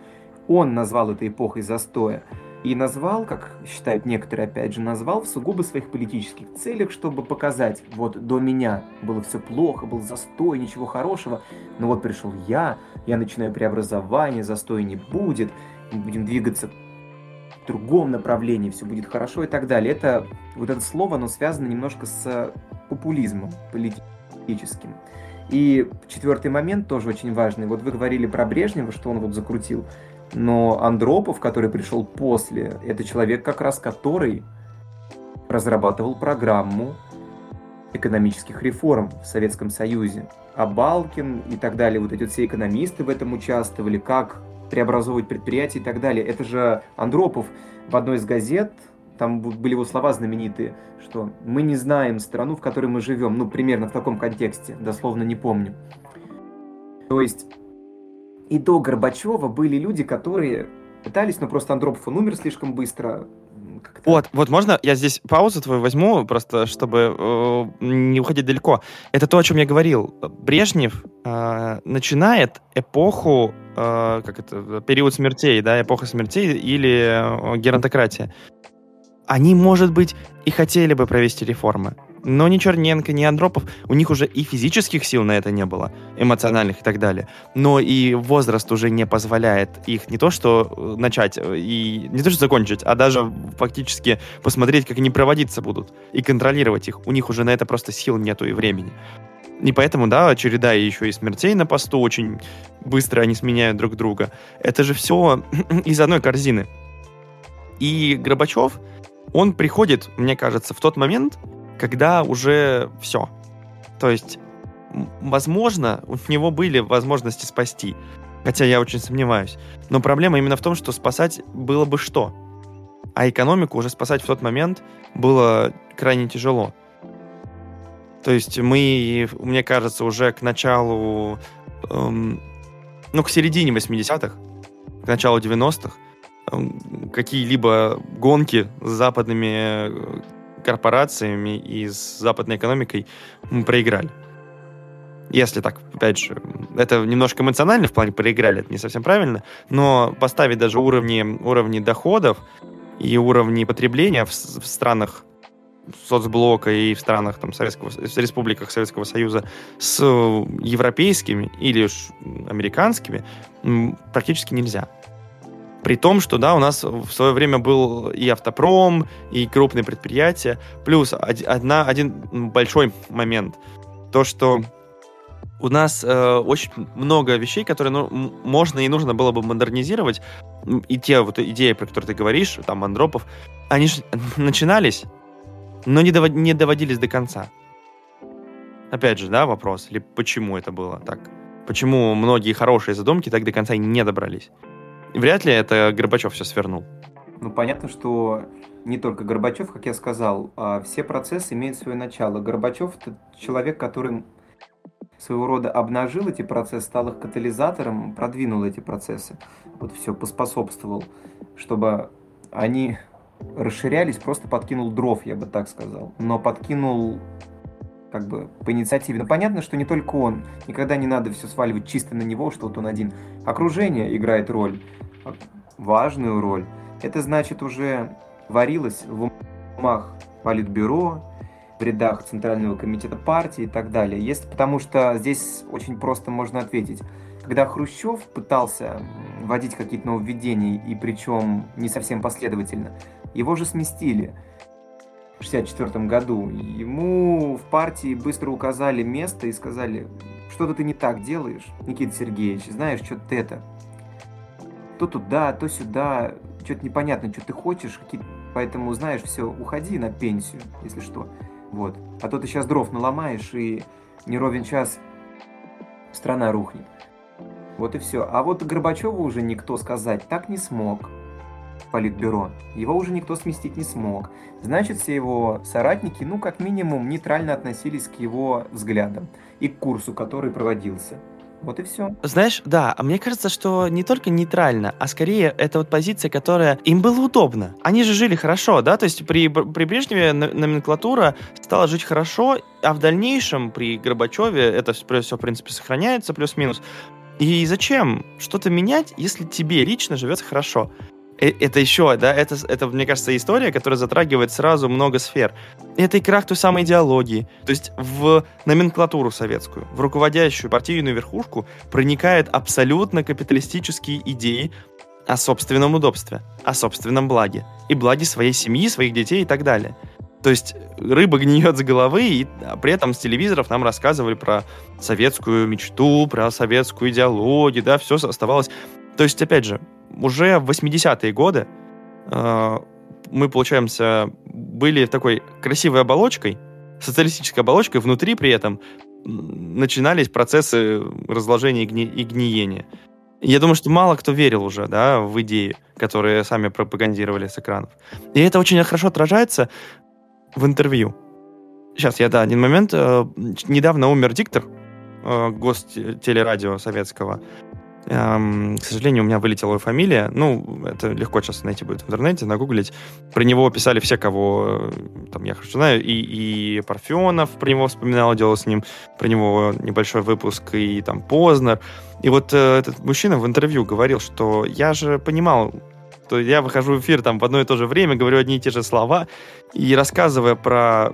Он назвал это эпохой застоя. И назвал, как считают некоторые, опять же, назвал в сугубо своих политических целях, чтобы показать, вот до меня было все плохо, был застой, ничего хорошего, но вот пришел я, я начинаю преобразование, застоя не будет, мы будем двигаться в другом направлении, все будет хорошо и так далее. Это, вот это слово, оно связано немножко с популизмом политическим. И четвертый момент тоже очень важный. Вот вы говорили про Брежнева, что он вот закрутил. Но Андропов, который пришел после, это человек как раз который разрабатывал программу экономических реформ в Советском Союзе. А Балкин и так далее, вот эти все экономисты в этом участвовали, как преобразовывать предприятия и так далее. Это же Андропов в одной из газет, там были его слова знаменитые, что мы не знаем страну, в которой мы живем. Ну, примерно в таком контексте, дословно не помню. То есть и до Горбачева были люди, которые пытались, но просто Андропов он умер слишком быстро.
Вот, вот можно я здесь паузу твою возьму, просто чтобы э, не уходить далеко. Это то, о чем я говорил. Брежнев э, начинает эпоху, э, как это, период смертей, да, эпоха смертей или э, геронтократия. Они, может быть, и хотели бы провести реформы, но ни Черненко, ни Андропов, у них уже и физических сил на это не было, эмоциональных и так далее. Но и возраст уже не позволяет их не то что э, начать э, и не то что закончить, а даже фактически посмотреть, как они проводиться будут и контролировать их. У них уже на это просто сил нету и времени. И поэтому, да, череда еще и смертей на посту, очень быстро они сменяют друг друга. Это же все *clears throat* из одной корзины. И Горбачев, он приходит, мне кажется, в тот момент, когда уже все. То есть, возможно, у него были возможности спасти. Хотя я очень сомневаюсь. Но проблема именно в том, что спасать было бы что. А экономику уже спасать в тот момент было крайне тяжело. То есть мы, мне кажется, уже к началу, эм, ну, к середине 80-х, к началу 90-х, эм, какие-либо гонки с западными корпорациями и с западной экономикой мы проиграли. Если так, опять же, это немножко эмоционально в плане проиграли, это не совсем правильно, но поставить даже уровни, уровни доходов и уровни потребления в, в странах соцблока и в странах там Советского, в республиках Советского Союза с европейскими или американскими практически нельзя. При том, что, да, у нас в свое время был и автопром, и крупные предприятия. Плюс одна, один большой момент. То, что у нас э, очень много вещей, которые ну, можно и нужно было бы модернизировать. И те вот идеи, про которые ты говоришь, там, Андропов, они же начинались, но не, довод, не доводились до конца. Опять же, да, вопрос, или почему это было так? Почему многие хорошие задумки так до конца и не добрались? Вряд ли это Горбачев все свернул.
Ну, понятно, что не только Горбачев, как я сказал, а все процессы имеют свое начало. Горбачев — это человек, который своего рода обнажил эти процессы, стал их катализатором, продвинул эти процессы. Вот все, поспособствовал, чтобы они расширялись, просто подкинул дров, я бы так сказал. Но подкинул как бы по инициативе. Но понятно, что не только он. Никогда не надо все сваливать чисто на него, что вот он один. Окружение играет роль, важную роль. Это значит уже варилось в умах Политбюро, в рядах Центрального комитета партии и так далее. Есть, потому что здесь очень просто можно ответить. Когда Хрущев пытался вводить какие-то нововведения, и причем не совсем последовательно, его же сместили в 1964 году. Ему в партии быстро указали место и сказали, что-то ты не так делаешь, Никита Сергеевич, знаешь, что ты это. То туда, то сюда, что-то непонятно, что ты хочешь, какие поэтому, знаешь, все, уходи на пенсию, если что. Вот. А то ты сейчас дров наломаешь, и не ровен час страна рухнет. Вот и все. А вот Горбачеву уже никто сказать так не смог. Политбюро. Его уже никто сместить не смог. Значит, все его соратники, ну, как минимум, нейтрально относились к его взглядам и к курсу, который проводился. Вот и все.
Знаешь, да, а мне кажется, что не только нейтрально, а скорее это вот позиция, которая им было удобно. Они же жили хорошо, да, то есть при, при Брежневе номенклатура стала жить хорошо, а в дальнейшем при Горбачеве это все, в принципе, сохраняется плюс-минус. И зачем что-то менять, если тебе лично живется хорошо? Э, это еще, да, это, это, мне кажется, история, которая затрагивает сразу много сфер. Это и крах той самой идеологии. То есть в номенклатуру советскую, в руководящую партийную верхушку проникают абсолютно капиталистические идеи о собственном удобстве, о собственном благе и благе своей семьи, своих детей и так далее. То есть рыба гниет с головы, и при этом с телевизоров нам рассказывали про советскую мечту, про советскую идеологию, да, все оставалось. То есть, опять же, уже в 80-е годы э, мы, получаемся, были такой красивой оболочкой, социалистической оболочкой, внутри при этом начинались процессы разложения и, гни и гниения. Я думаю, что мало кто верил уже да, в идеи, которые сами пропагандировали с экранов. И это очень хорошо отражается в интервью. Сейчас я, да, один момент. Э, недавно умер диктор э, гостелерадио советского. К сожалению, у меня вылетела его фамилия. Ну, это легко сейчас найти будет в интернете, нагуглить. Про него писали все, кого э, там я хорошо знаю. И, и Парфенов про него вспоминал, делал с ним про него небольшой выпуск, и там Познер. И вот э, этот мужчина в интервью говорил, что я же понимал, что я выхожу в эфир там в одно и то же время, говорю одни и те же слова, и рассказывая про...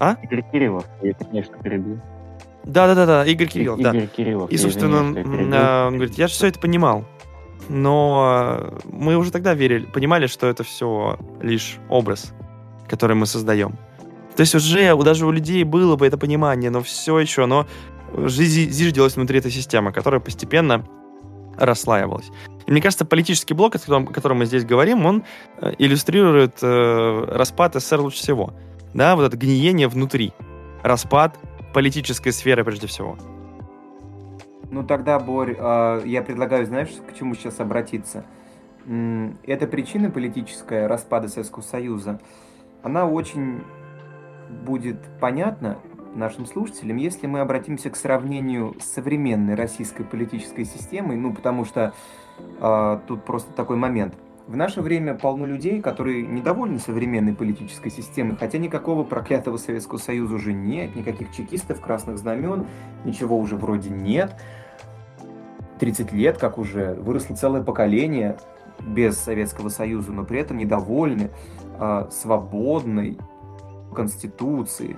А? Игорь я, конечно, перебью.
Да-да-да, Игорь Кириллов,
Игорь да. Кириллов.
И, собственно, он, он говорит, я же все это понимал, но мы уже тогда верили, понимали, что это все лишь образ, который мы создаем. То есть уже даже у людей было бы это понимание, но все еще оно зиждилось внутри этой системы, которая постепенно расслаивалась. И мне кажется, политический блок, о котором, о котором мы здесь говорим, он э, иллюстрирует э, распад СССР лучше всего. Да, вот это гниение внутри. Распад политической сферы прежде всего.
Ну тогда, Борь, а, я предлагаю, знаешь, к чему сейчас обратиться? Эта причина политическая распада Советского Союза, она очень будет понятна нашим слушателям, если мы обратимся к сравнению с современной российской политической системой, ну потому что э, тут просто такой момент – в наше время полно людей, которые недовольны современной политической системой, хотя никакого проклятого Советского Союза уже нет, никаких чекистов, красных знамен, ничего уже вроде нет. 30 лет, как уже, выросло целое поколение без Советского Союза, но при этом недовольны э, свободной конституцией,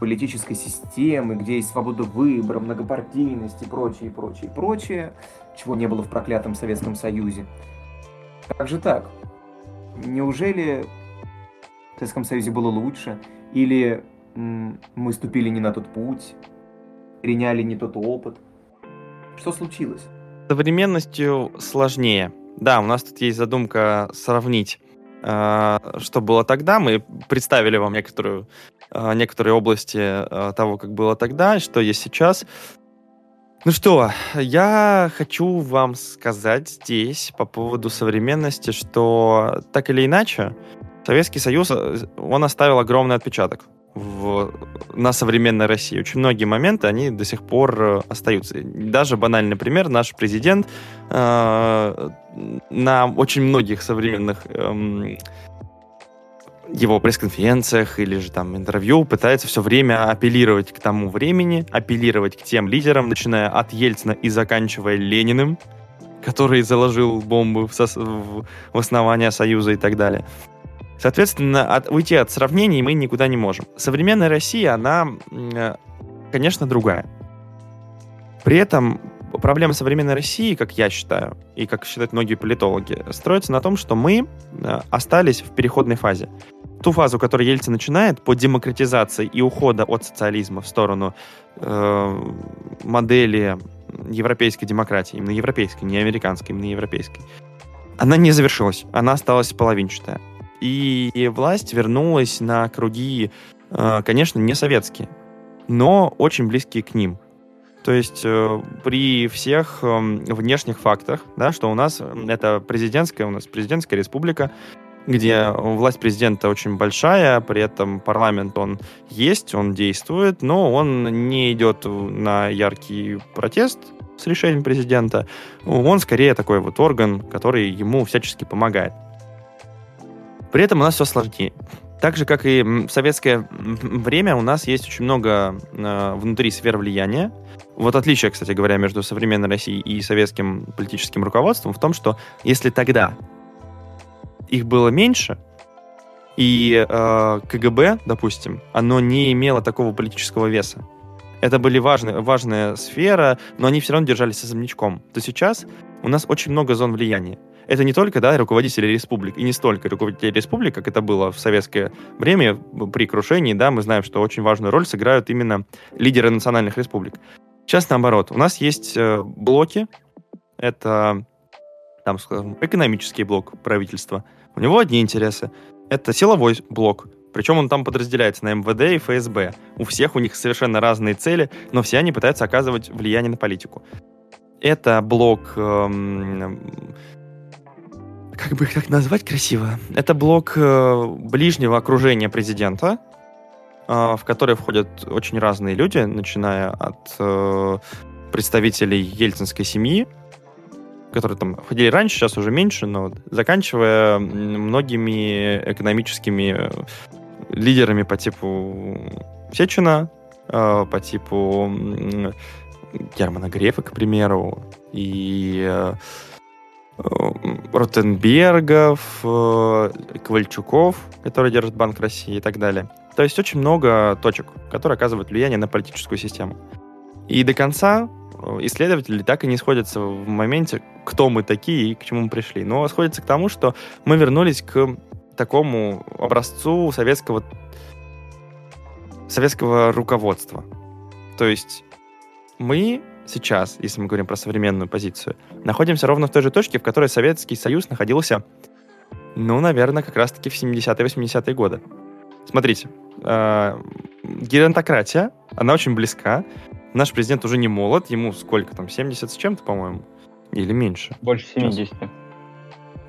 политической системы, где есть свобода выбора, многопартийность и прочее, и прочее, и прочее, чего не было в проклятом Советском Союзе. Как же так? Неужели в Советском Союзе было лучше? Или мы ступили не на тот путь, приняли не тот опыт? Что случилось?
С современностью сложнее. Да, у нас тут есть задумка сравнить, э, что было тогда. Мы представили вам некоторую, э, некоторые области э, того, как было тогда, что есть сейчас. Ну что, я хочу вам сказать здесь по поводу современности, что так или иначе Советский Союз, он оставил огромный отпечаток в, на современной России. Очень многие моменты, они до сих пор э, остаются. Даже банальный пример, наш президент э, на очень многих современных э, его пресс-конференциях или же там интервью пытается все время апеллировать к тому времени, апеллировать к тем лидерам, начиная от Ельцина и заканчивая Лениным, который заложил бомбу в, сос- в основание Союза и так далее. Соответственно, от, уйти от сравнений мы никуда не можем. Современная Россия, она, э, конечно, другая. При этом проблема современной России, как я считаю, и как считают многие политологи, строится на том, что мы э, остались в переходной фазе. Ту фазу, которую Ельцин начинает по демократизации и ухода от социализма в сторону э, модели европейской демократии, именно европейской, не американской, именно европейской, она не завершилась, она осталась половинчатая и власть вернулась на круги, э, конечно, не советские, но очень близкие к ним. То есть э, при всех эм, внешних фактах, да, что у нас это президентская, у нас президентская республика, где власть президента очень большая, при этом парламент он есть, он действует, но он не идет на яркий протест с решением президента. Он скорее такой вот орган, который ему всячески помогает. При этом у нас все сложнее. Так же, как и в советское время, у нас есть очень много э, внутри сфер влияния. Вот отличие, кстати говоря, между современной Россией и советским политическим руководством в том, что если тогда их было меньше, и э, КГБ, допустим, оно не имело такого политического веса. Это были важные, важная сфера, но они все равно держались особнячком. То сейчас у нас очень много зон влияния это не только да, руководители республик, и не столько руководители республик, как это было в советское время при крушении, да, мы знаем, что очень важную роль сыграют именно лидеры национальных республик. Сейчас наоборот, у нас есть э, блоки, это там, скажем, экономический блок правительства, у него одни интересы, это силовой блок, причем он там подразделяется на МВД и ФСБ. У всех у них совершенно разные цели, но все они пытаются оказывать влияние на политику. Это блок эм, как бы их так назвать красиво? Это блок э, ближнего окружения президента, э, в который входят очень разные люди, начиная от э, представителей ельцинской семьи, которые там входили раньше, сейчас уже меньше, но заканчивая многими экономическими э, лидерами по типу Сечина, э, по типу Германа Грефа, к примеру, и э, Ротенбергов, Ковальчуков, который держит Банк России и так далее. То есть очень много точек, которые оказывают влияние на политическую систему. И до конца исследователи так и не сходятся в моменте, кто мы такие и к чему мы пришли. Но сходятся к тому, что мы вернулись к такому образцу советского, советского руководства. То есть мы сейчас, если мы говорим про современную позицию, находимся ровно в той же точке, в которой Советский Союз находился, ну, наверное, как раз-таки в 70-е, 80-е годы. Смотрите, э, геронтократия, она очень близка. Наш президент уже не молод, ему сколько там, 70 с чем-то, по-моему? Или меньше?
Больше 70.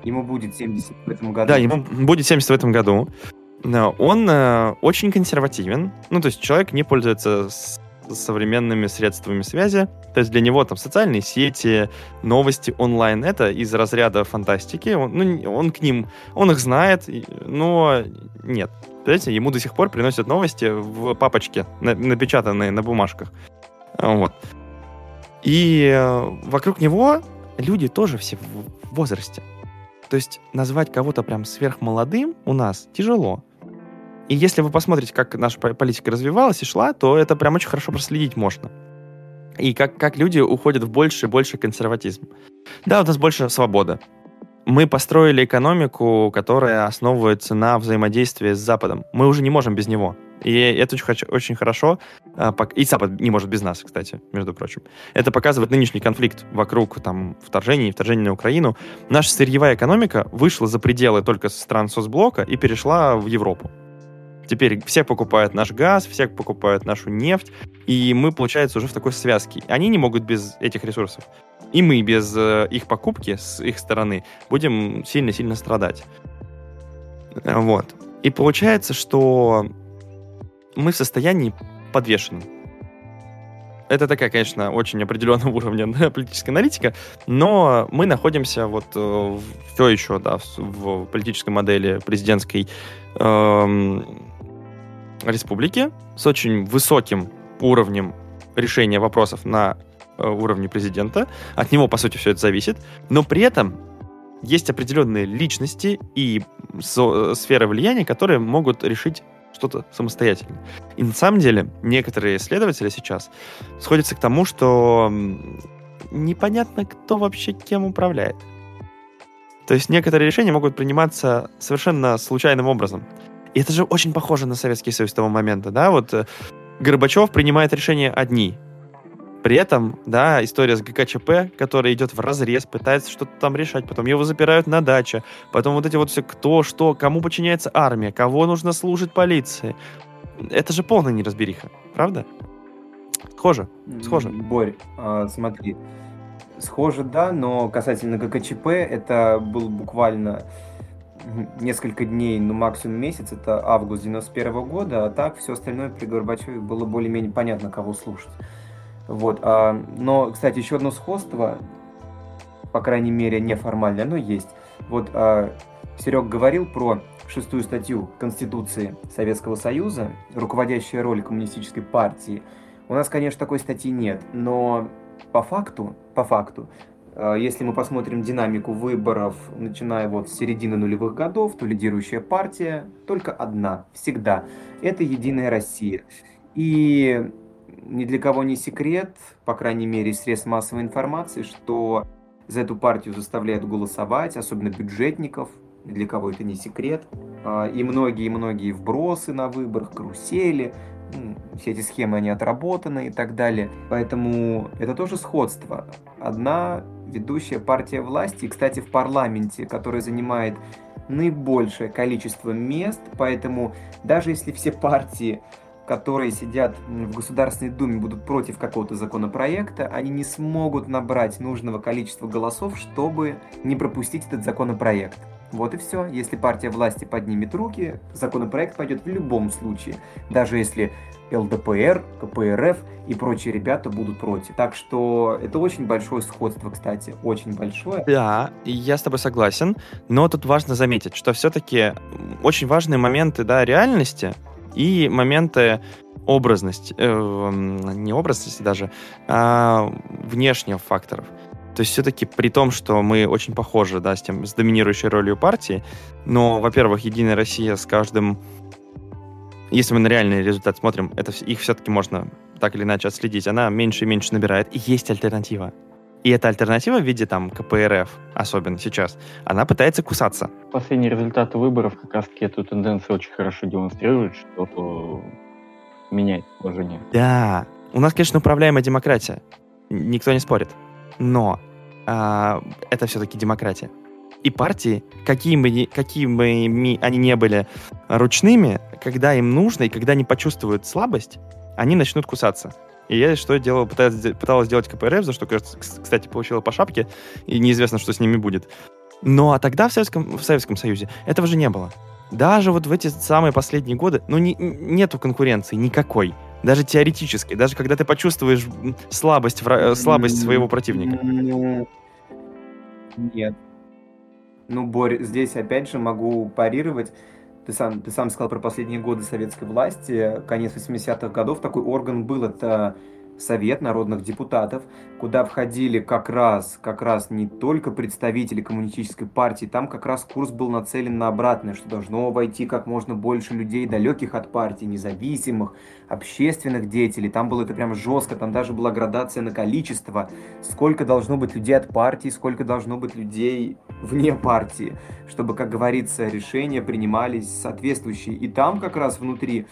Ему будет 70 в этом году.
Да, ему будет 70 в этом году. Он э, очень консервативен. Ну, то есть человек не пользуется современными средствами связи. То есть для него там социальные сети, новости онлайн — это из разряда фантастики. Он, ну, он к ним, он их знает, но нет. Понимаете, ему до сих пор приносят новости в папочке, напечатанные на бумажках. Вот. И э, вокруг него люди тоже все в возрасте. То есть назвать кого-то прям сверхмолодым у нас тяжело. И если вы посмотрите, как наша политика развивалась и шла, то это прям очень хорошо проследить можно. И как, как люди уходят в больше и больше консерватизм. Да, у нас больше свобода. мы построили экономику, которая основывается на взаимодействии с Западом. Мы уже не можем без него. И это очень, очень хорошо. А, и Запад не может без нас, кстати, между прочим. Это показывает нынешний конфликт вокруг там, вторжения и вторжения на Украину. Наша сырьевая экономика вышла за пределы только стран соцблока и перешла в Европу. Теперь все покупают наш газ, все покупают нашу нефть, и мы, получается, уже в такой связке. Они не могут без этих ресурсов. И мы без э, их покупки с их стороны будем сильно-сильно страдать. Вот. И получается, что мы в состоянии подвешены. Это такая, конечно, очень определенного *laughs* уровня политическая аналитика, но мы находимся вот э, все еще да, в, политической модели президентской эм, республики с очень высоким уровнем решения вопросов на э, уровне президента. От него, по сути, все это зависит. Но при этом есть определенные личности и со- сферы влияния, которые могут решить что-то самостоятельно. И на самом деле некоторые исследователи сейчас сходятся к тому, что непонятно, кто вообще кем управляет. То есть некоторые решения могут приниматься совершенно случайным образом. И это же очень похоже на Советский Союз того момента, да, вот э, Горбачев принимает решения одни. При этом, да, история с ГКЧП, которая идет в разрез, пытается что-то там решать, потом его запирают на даче, потом вот эти вот все кто, что, кому подчиняется армия, кого нужно служить полиции. Это же полная неразбериха, правда? Схоже, схоже.
Борь, а, смотри, схоже, да, но касательно ГКЧП, это был буквально несколько дней, ну максимум месяц, это август 91 года, а так все остальное при Горбачеве было более-менее понятно, кого слушать. Вот, а, но, кстати, еще одно сходство, по крайней мере, неформальное, но есть. Вот а, Серег говорил про шестую статью Конституции Советского Союза, руководящая роль коммунистической партии. У нас, конечно, такой статьи нет, но по факту, по факту, а, если мы посмотрим динамику выборов, начиная вот с середины нулевых годов, то лидирующая партия только одна, всегда. Это «Единая Россия». И ни для кого не секрет, по крайней мере, средств массовой информации, что за эту партию заставляют голосовать, особенно бюджетников, ни для кого это не секрет. А, и многие-многие вбросы на выборах, карусели, все эти схемы, они отработаны и так далее. Поэтому это тоже сходство. Одна ведущая партия власти, и, кстати, в парламенте, которая занимает наибольшее количество мест, поэтому даже если все партии, которые сидят в Государственной Думе, будут против какого-то законопроекта, они не смогут набрать нужного количества голосов, чтобы не пропустить этот законопроект. Вот и все. Если партия власти поднимет руки, законопроект пойдет в любом случае. Даже если ЛДПР, КПРФ и прочие ребята будут против. Так что это очень большое сходство, кстати, очень большое.
Да, я с тобой согласен, но тут важно заметить, что все-таки очень важные моменты да, реальности и моменты образности, э, не образности даже, а внешних факторов. То есть все-таки при том, что мы очень похожи, да, с тем, с доминирующей ролью партии, но, во-первых, Единая Россия с каждым если мы на реальный результат смотрим, это их все-таки можно так или иначе отследить, она меньше и меньше набирает. И есть альтернатива. И эта альтернатива в виде там КПРФ, особенно сейчас, она пытается кусаться.
Последние результаты выборов как раз-таки эту тенденцию очень хорошо демонстрируют, что меняет положение.
Да, у нас, конечно, управляемая демократия, никто не спорит, но а, это все-таки демократия. И партии, какими бы, какими бы они не были ручными, когда им нужно и когда они почувствуют слабость, они начнут кусаться. И я что делал, пыталась, пыталась сделать КПРФ, за что, кстати, получила по шапке, и неизвестно, что с ними будет. Но а тогда в Советском, в Советском Союзе этого же не было. Даже вот в эти самые последние годы, ну, не, нету конкуренции никакой. Даже теоретической. Даже когда ты почувствуешь слабость, слабость своего противника.
Нет. Ну, Борь, здесь опять же могу парировать. Ты сам, ты сам сказал про последние годы советской власти. Конец 80-х годов такой орган был. Это Совет народных депутатов, куда входили как раз, как раз не только представители коммунистической партии, там как раз курс был нацелен на обратное, что должно войти как можно больше людей, далеких от партии, независимых, общественных деятелей. Там было это прям жестко, там даже была градация на количество, сколько должно быть людей от партии, сколько должно быть людей вне партии, чтобы, как говорится, решения принимались соответствующие. И там как раз внутри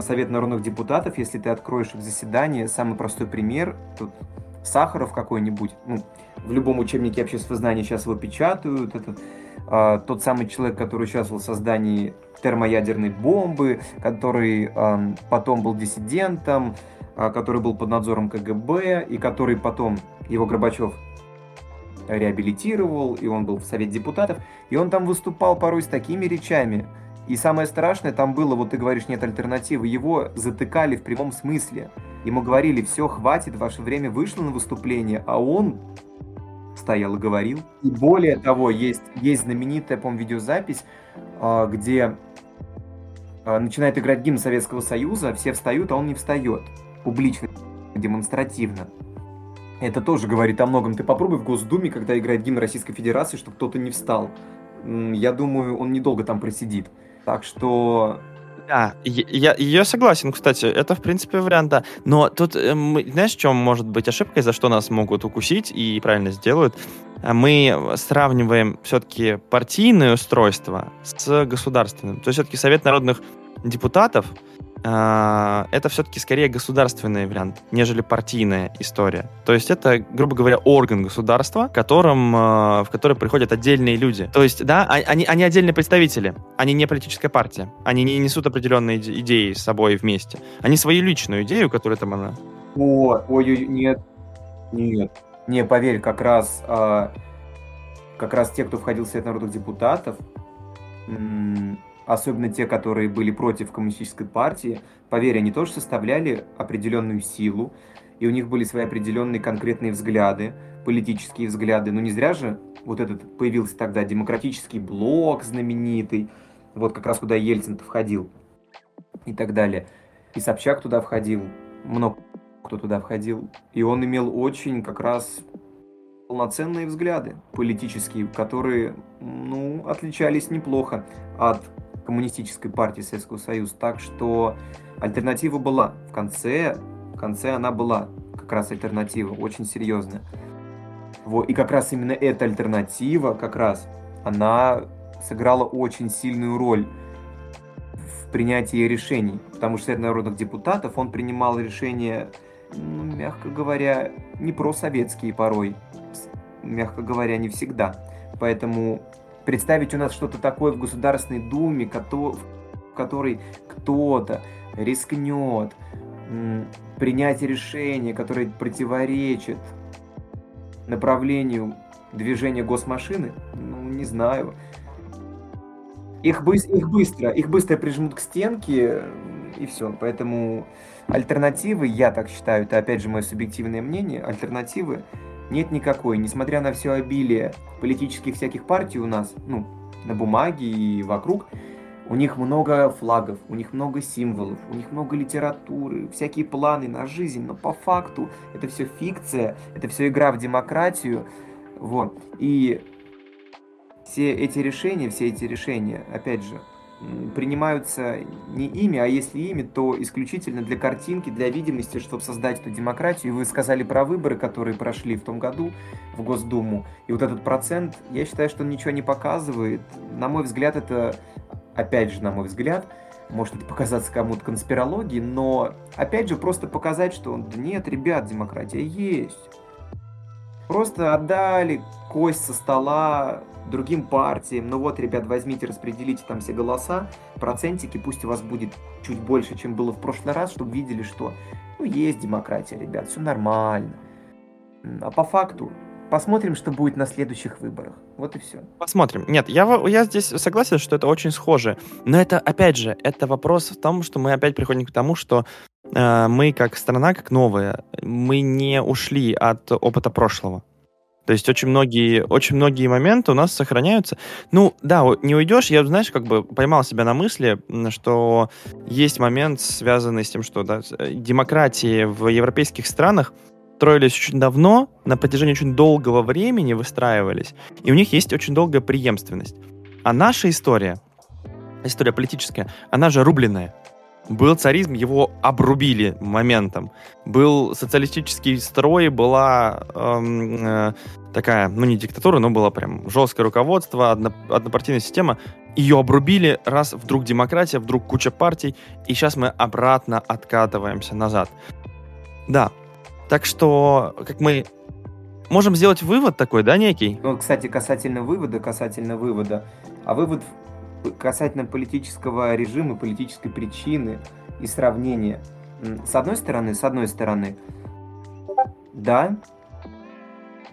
Совет народных депутатов, если ты откроешь их заседание, самый простой пример, тут Сахаров какой-нибудь, ну, в любом учебнике общественного знания сейчас его печатают, это э, тот самый человек, который участвовал в создании термоядерной бомбы, который э, потом был диссидентом, э, который был под надзором КГБ, и который потом, его Горбачев реабилитировал, и он был в Совете депутатов, и он там выступал порой с такими речами, и самое страшное там было, вот ты говоришь, нет альтернативы, его затыкали в прямом смысле. Ему говорили, все, хватит, ваше время вышло на выступление, а он стоял и говорил. И более того, есть, есть знаменитая, по видеозапись, а, где а, начинает играть гимн Советского Союза, все встают, а он не встает. Публично, демонстративно. Это тоже говорит о многом. Ты попробуй в Госдуме, когда играет гимн Российской Федерации, чтобы кто-то не встал. Я думаю, он недолго там просидит. Так что
да, я, я согласен, кстати, это, в принципе, вариант, да. Но тут, э, мы, знаешь, в чем может быть ошибкой, за что нас могут укусить и правильно сделают? Мы сравниваем все-таки партийное устройство с государственным. То есть все-таки Совет народных депутатов а, это все-таки скорее государственный вариант, нежели партийная история. То есть это, грубо говоря, орган государства, которым, а, в который приходят отдельные люди. То есть, да, а, они, они отдельные представители, они не политическая партия, они не несут определенные идеи с собой вместе. Они свою личную идею, которую там она...
О, ой, нет, нет. Не, поверь, как раз, как раз те, кто входил в Совет народных депутатов, особенно те, которые были против коммунистической партии, поверь, они тоже составляли определенную силу, и у них были свои определенные конкретные взгляды, политические взгляды. Но не зря же вот этот появился тогда демократический блок знаменитый, вот как раз куда ельцин входил и так далее. И Собчак туда входил, много кто туда входил. И он имел очень как раз полноценные взгляды политические, которые, ну, отличались неплохо от коммунистической партии Советского Союза. Так что альтернатива была. В конце, в конце она была как раз альтернатива, очень серьезная. Вот. И как раз именно эта альтернатива, как раз, она сыграла очень сильную роль в принятии решений. Потому что Совет народных депутатов, он принимал решения, ну, мягко говоря, не просоветские порой. Мягко говоря, не всегда. Поэтому представить у нас что-то такое в Государственной Думе, в которой кто-то рискнет принять решение, которое противоречит направлению движения госмашины, ну, не знаю. Их, бы, их быстро, их быстро прижмут к стенке, и все. Поэтому альтернативы, я так считаю, это опять же мое субъективное мнение, альтернативы нет никакой. Несмотря на все обилие политических всяких партий у нас, ну, на бумаге и вокруг, у них много флагов, у них много символов, у них много литературы, всякие планы на жизнь, но по факту это все фикция, это все игра в демократию. Вот. И все эти решения, все эти решения, опять же, принимаются не ими, а если ими, то исключительно для картинки, для видимости, чтобы создать эту демократию. И вы сказали про выборы, которые прошли в том году в Госдуму. И вот этот процент, я считаю, что он ничего не показывает. На мой взгляд, это, опять же, на мой взгляд, может это показаться кому-то конспирологией, но, опять же, просто показать, что да нет, ребят, демократия есть. Просто отдали кость со стола другим партиям. Ну вот, ребят, возьмите, распределите там все голоса, процентики, пусть у вас будет чуть больше, чем было в прошлый раз, чтобы видели, что ну, есть демократия, ребят, все нормально. А по факту посмотрим, что будет на следующих выборах. Вот и все.
Посмотрим. Нет, я, я здесь согласен, что это очень схоже. Но это, опять же, это вопрос в том, что мы опять приходим к тому, что э, мы как страна, как новая, мы не ушли от опыта прошлого. То есть очень многие, очень многие моменты у нас сохраняются. Ну, да, не уйдешь. Я, знаешь, как бы поймал себя на мысли, что есть момент, связанный с тем, что да, э, демократии в европейских странах строились очень давно, на протяжении очень долгого времени выстраивались, и у них есть очень долгая преемственность. А наша история, история политическая, она же рубленная. Был царизм, его обрубили моментом. Был социалистический строй, была эм, э, такая, ну не диктатура, но было прям жесткое руководство, одно, однопартийная система. Ее обрубили, раз вдруг демократия, вдруг куча партий, и сейчас мы обратно откатываемся назад. Да, так что, как мы можем сделать вывод такой, да, некий?
Ну, кстати, касательно вывода, касательно вывода. А вывод касательно политического режима, политической причины и сравнения. С одной стороны, с одной стороны, да,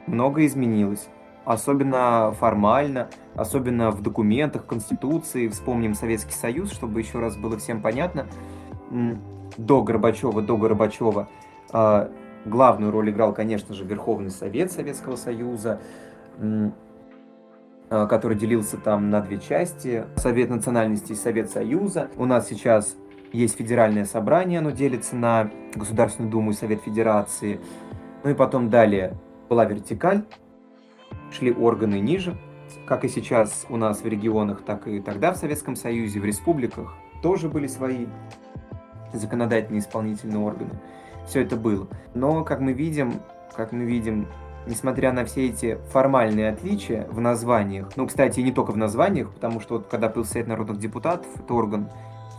многое изменилось. Особенно формально, особенно в документах, Конституции. Вспомним Советский Союз, чтобы еще раз было всем понятно. До Горбачева, до Горбачева а, главную роль играл, конечно же, Верховный Совет Советского Союза. Э, который делился там на две части. Совет национальности и Совет Союза. У нас сейчас есть федеральное собрание, оно делится на Государственную Думу и Совет Федерации. Ну и потом далее была вертикаль, шли органы ниже, как и сейчас у нас в регионах, так и тогда в Советском Союзе, в республиках тоже были свои законодательные исполнительные органы. Все это было. Но, как мы видим, как мы видим, несмотря на все эти формальные отличия в названиях, ну, кстати, не только в названиях, потому что вот когда был Совет народных депутатов, этот орган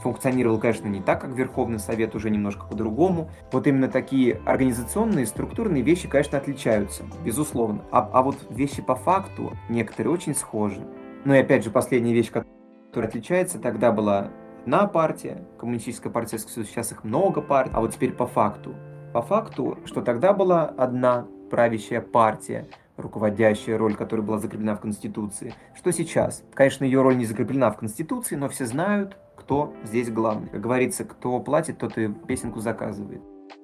функционировал, конечно, не так, как Верховный Совет, уже немножко по-другому. Вот именно такие организационные, структурные вещи, конечно, отличаются, безусловно. А, а вот вещи по факту некоторые очень схожи. Ну и опять же, последняя вещь, которая отличается, тогда была одна партия, Коммунистическая партия сейчас их много партий, а вот теперь по факту. По факту, что тогда была одна правящая партия, руководящая роль, которая была закреплена в Конституции. Что сейчас? Конечно, ее роль не закреплена в Конституции, но все знают, кто здесь главный. Как говорится, кто платит, тот и песенку заказывает.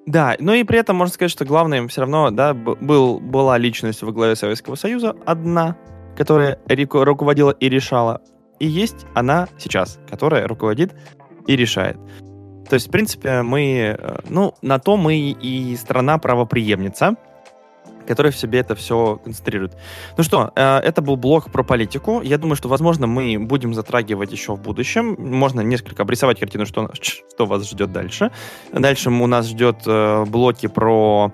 Да, но и при этом можно сказать, что главным все равно да, был, была личность во главе Советского Союза одна, которая руководила и решала. И есть она сейчас, которая руководит и решает. То есть, в принципе, мы, э, ну, на то мы и страна правоприемница, который в себе это все концентрирует. Ну что, э, это был блог про политику. Я думаю, что, возможно, мы будем затрагивать еще в будущем. Можно несколько обрисовать картину, что, что вас ждет дальше. Дальше у нас ждет э, блоки про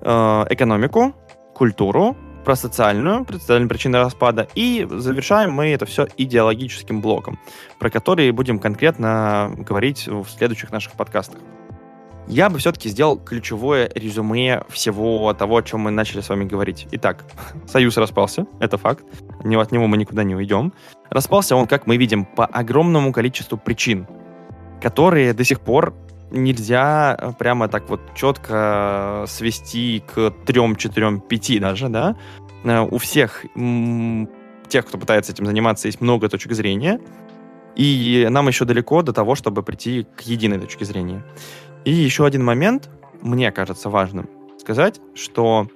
э, экономику, культуру, про социальную, социальные причины распада, и завершаем мы это все идеологическим блоком, про который будем конкретно говорить в следующих наших подкастах я бы все-таки сделал ключевое резюме всего того, о чем мы начали с вами говорить. Итак, *laughs* Союз распался, это факт, от него мы никуда не уйдем. Распался он, как мы видим, по огромному количеству причин, которые до сих пор нельзя э, прямо так вот четко свести к трем, четырем, пяти даже, да. Э, у всех тех, кто пытается этим заниматься, есть много точек зрения, и нам еще далеко до того, чтобы прийти к единой точке зрения. И еще один момент, мне кажется важным сказать, что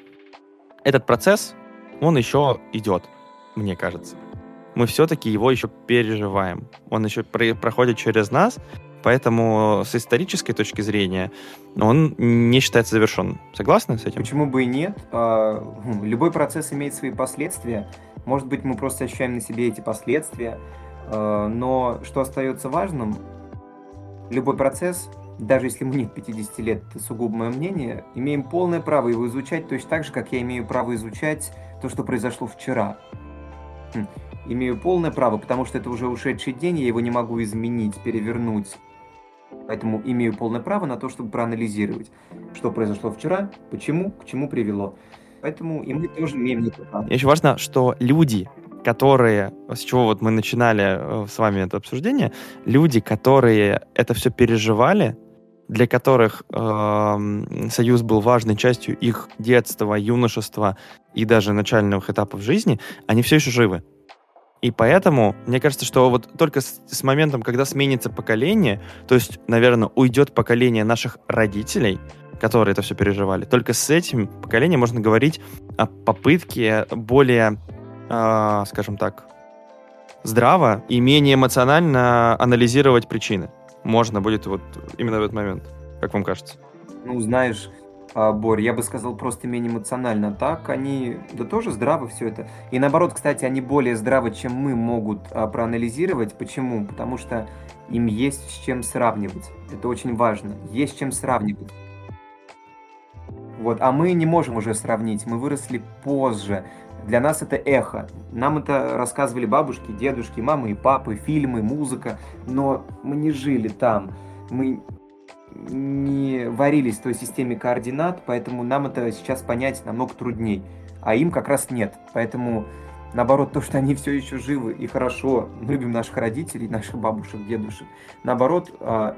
этот процесс, он еще идет, мне кажется. Мы все-таки его еще переживаем. Он еще проходит через нас, поэтому с исторической точки зрения он не считается завершенным. Согласны с этим?
Почему бы и нет? А, хм, любой процесс имеет свои последствия. Может быть, мы просто ощущаем на себе эти последствия. А, но что остается важным, любой процесс даже если мне 50 лет, это сугубо мое мнение, имеем полное право его изучать точно так же, как я имею право изучать то, что произошло вчера. Хм. Имею полное право, потому что это уже ушедший день, я его не могу изменить, перевернуть. Поэтому имею полное право на то, чтобы проанализировать, что произошло вчера, почему, к чему привело. Поэтому и мы тоже имеем это право.
Еще важно, что люди, которые, с чего вот мы начинали э, с вами это обсуждение, люди, которые это все переживали, для которых э, союз был важной частью их детства, юношества и даже начальных этапов жизни, они все еще живы. И поэтому, мне кажется, что вот только с, с моментом, когда сменится поколение, то есть, наверное, уйдет поколение наших родителей, которые это все переживали, только с этим поколением можно говорить о попытке более, э, скажем так, здраво и менее эмоционально анализировать причины. Можно будет вот именно в этот момент, как вам кажется?
Ну, знаешь, а, Борь, я бы сказал просто менее эмоционально. Так они, да тоже здравы все это. И наоборот, кстати, они более здравы, чем мы могут а, проанализировать. Почему? Потому что им есть с чем сравнивать. Это очень важно. Есть с чем сравнивать. Вот. А мы не можем уже сравнить. Мы выросли позже. Для нас это эхо. Нам это рассказывали бабушки, дедушки, мамы и папы, фильмы, музыка. Но мы не жили там. Мы не варились в той системе координат, поэтому нам это сейчас понять намного трудней. А им как раз нет. Поэтому, наоборот, то, что они все еще живы и хорошо, мы любим наших родителей, наших бабушек, дедушек, наоборот, а,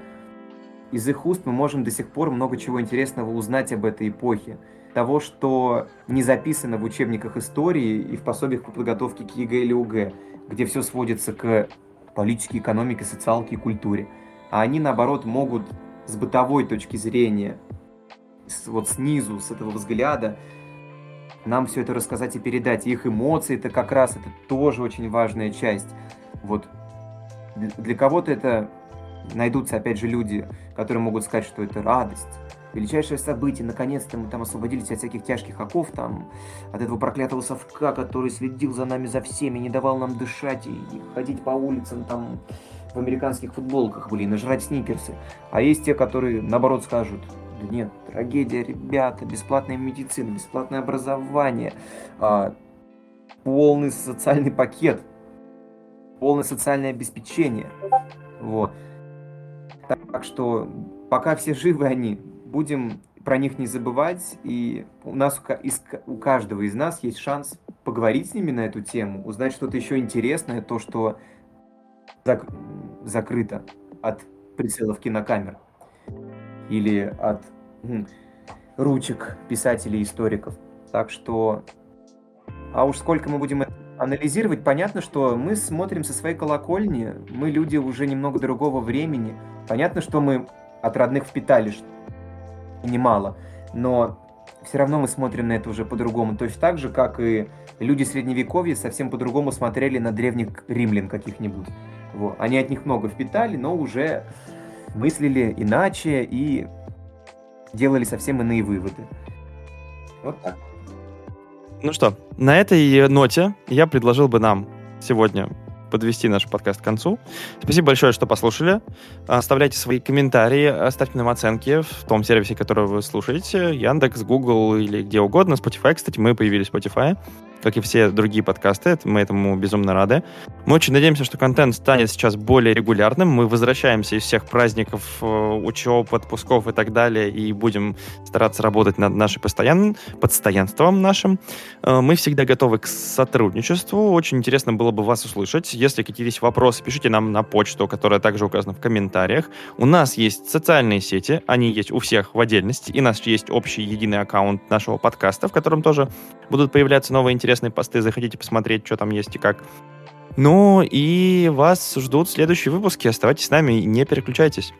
из их уст мы можем до сих пор много чего интересного узнать об этой эпохе. Того, что не записано в учебниках истории и в пособиях по подготовке к ЕГЭ или ОГЭ, где все сводится к политике, экономике, социалке и культуре. А они, наоборот, могут с бытовой точки зрения, с, вот снизу, с этого взгляда, нам все это рассказать и передать. их эмоции это как раз это тоже очень важная часть. Вот для кого-то это найдутся, опять же, люди, которые могут сказать, что это радость, величайшее событие, наконец-то мы там освободились от всяких тяжких оков, там, от этого проклятого совка, который следил за нами, за всеми, не давал нам дышать и, и ходить по улицам, там, в американских футболках были, и нажрать сникерсы. А есть те, которые, наоборот, скажут, да нет, трагедия, ребята, бесплатная медицина, бесплатное образование, а, полный социальный пакет, полное социальное обеспечение. Вот. Так что пока все живы они, будем про них не забывать, и у нас у каждого из нас есть шанс поговорить с ними на эту тему, узнать что-то еще интересное, то, что зак закрыто от прицелов кинокамер или от ручек писателей и историков. Так что, а уж сколько мы будем анализировать, понятно, что мы смотрим со своей колокольни, мы люди уже немного другого времени. Понятно, что мы от родных впитали немало, но все равно мы смотрим на это уже по-другому. То есть так же, как и люди средневековья совсем по-другому смотрели на древних римлян каких-нибудь. Вот. Они от них много впитали, но уже мыслили иначе и делали совсем иные выводы. Вот так.
Ну что, на этой ноте я предложил бы нам сегодня подвести наш подкаст к концу. Спасибо большое, что послушали. Оставляйте свои комментарии, оставьте нам оценки в том сервисе, который вы слушаете. Яндекс, Google или где угодно. Spotify, кстати, мы появились в Spotify как и все другие подкасты. Мы этому безумно рады. Мы очень надеемся, что контент станет сейчас более регулярным. Мы возвращаемся из всех праздников, э, учеб, отпусков и так далее, и будем стараться работать над нашим постоянным постоянством нашим. Э, мы всегда готовы к сотрудничеству. Очень интересно было бы вас услышать. Если какие-то есть вопросы, пишите нам на почту, которая также указана в комментариях. У нас есть социальные сети, они есть у всех в отдельности, и у нас есть общий единый аккаунт нашего подкаста, в котором тоже будут появляться новые интересные интересные посты, заходите посмотреть, что там есть и как. Ну и вас ждут следующие выпуски. Оставайтесь с нами и не переключайтесь.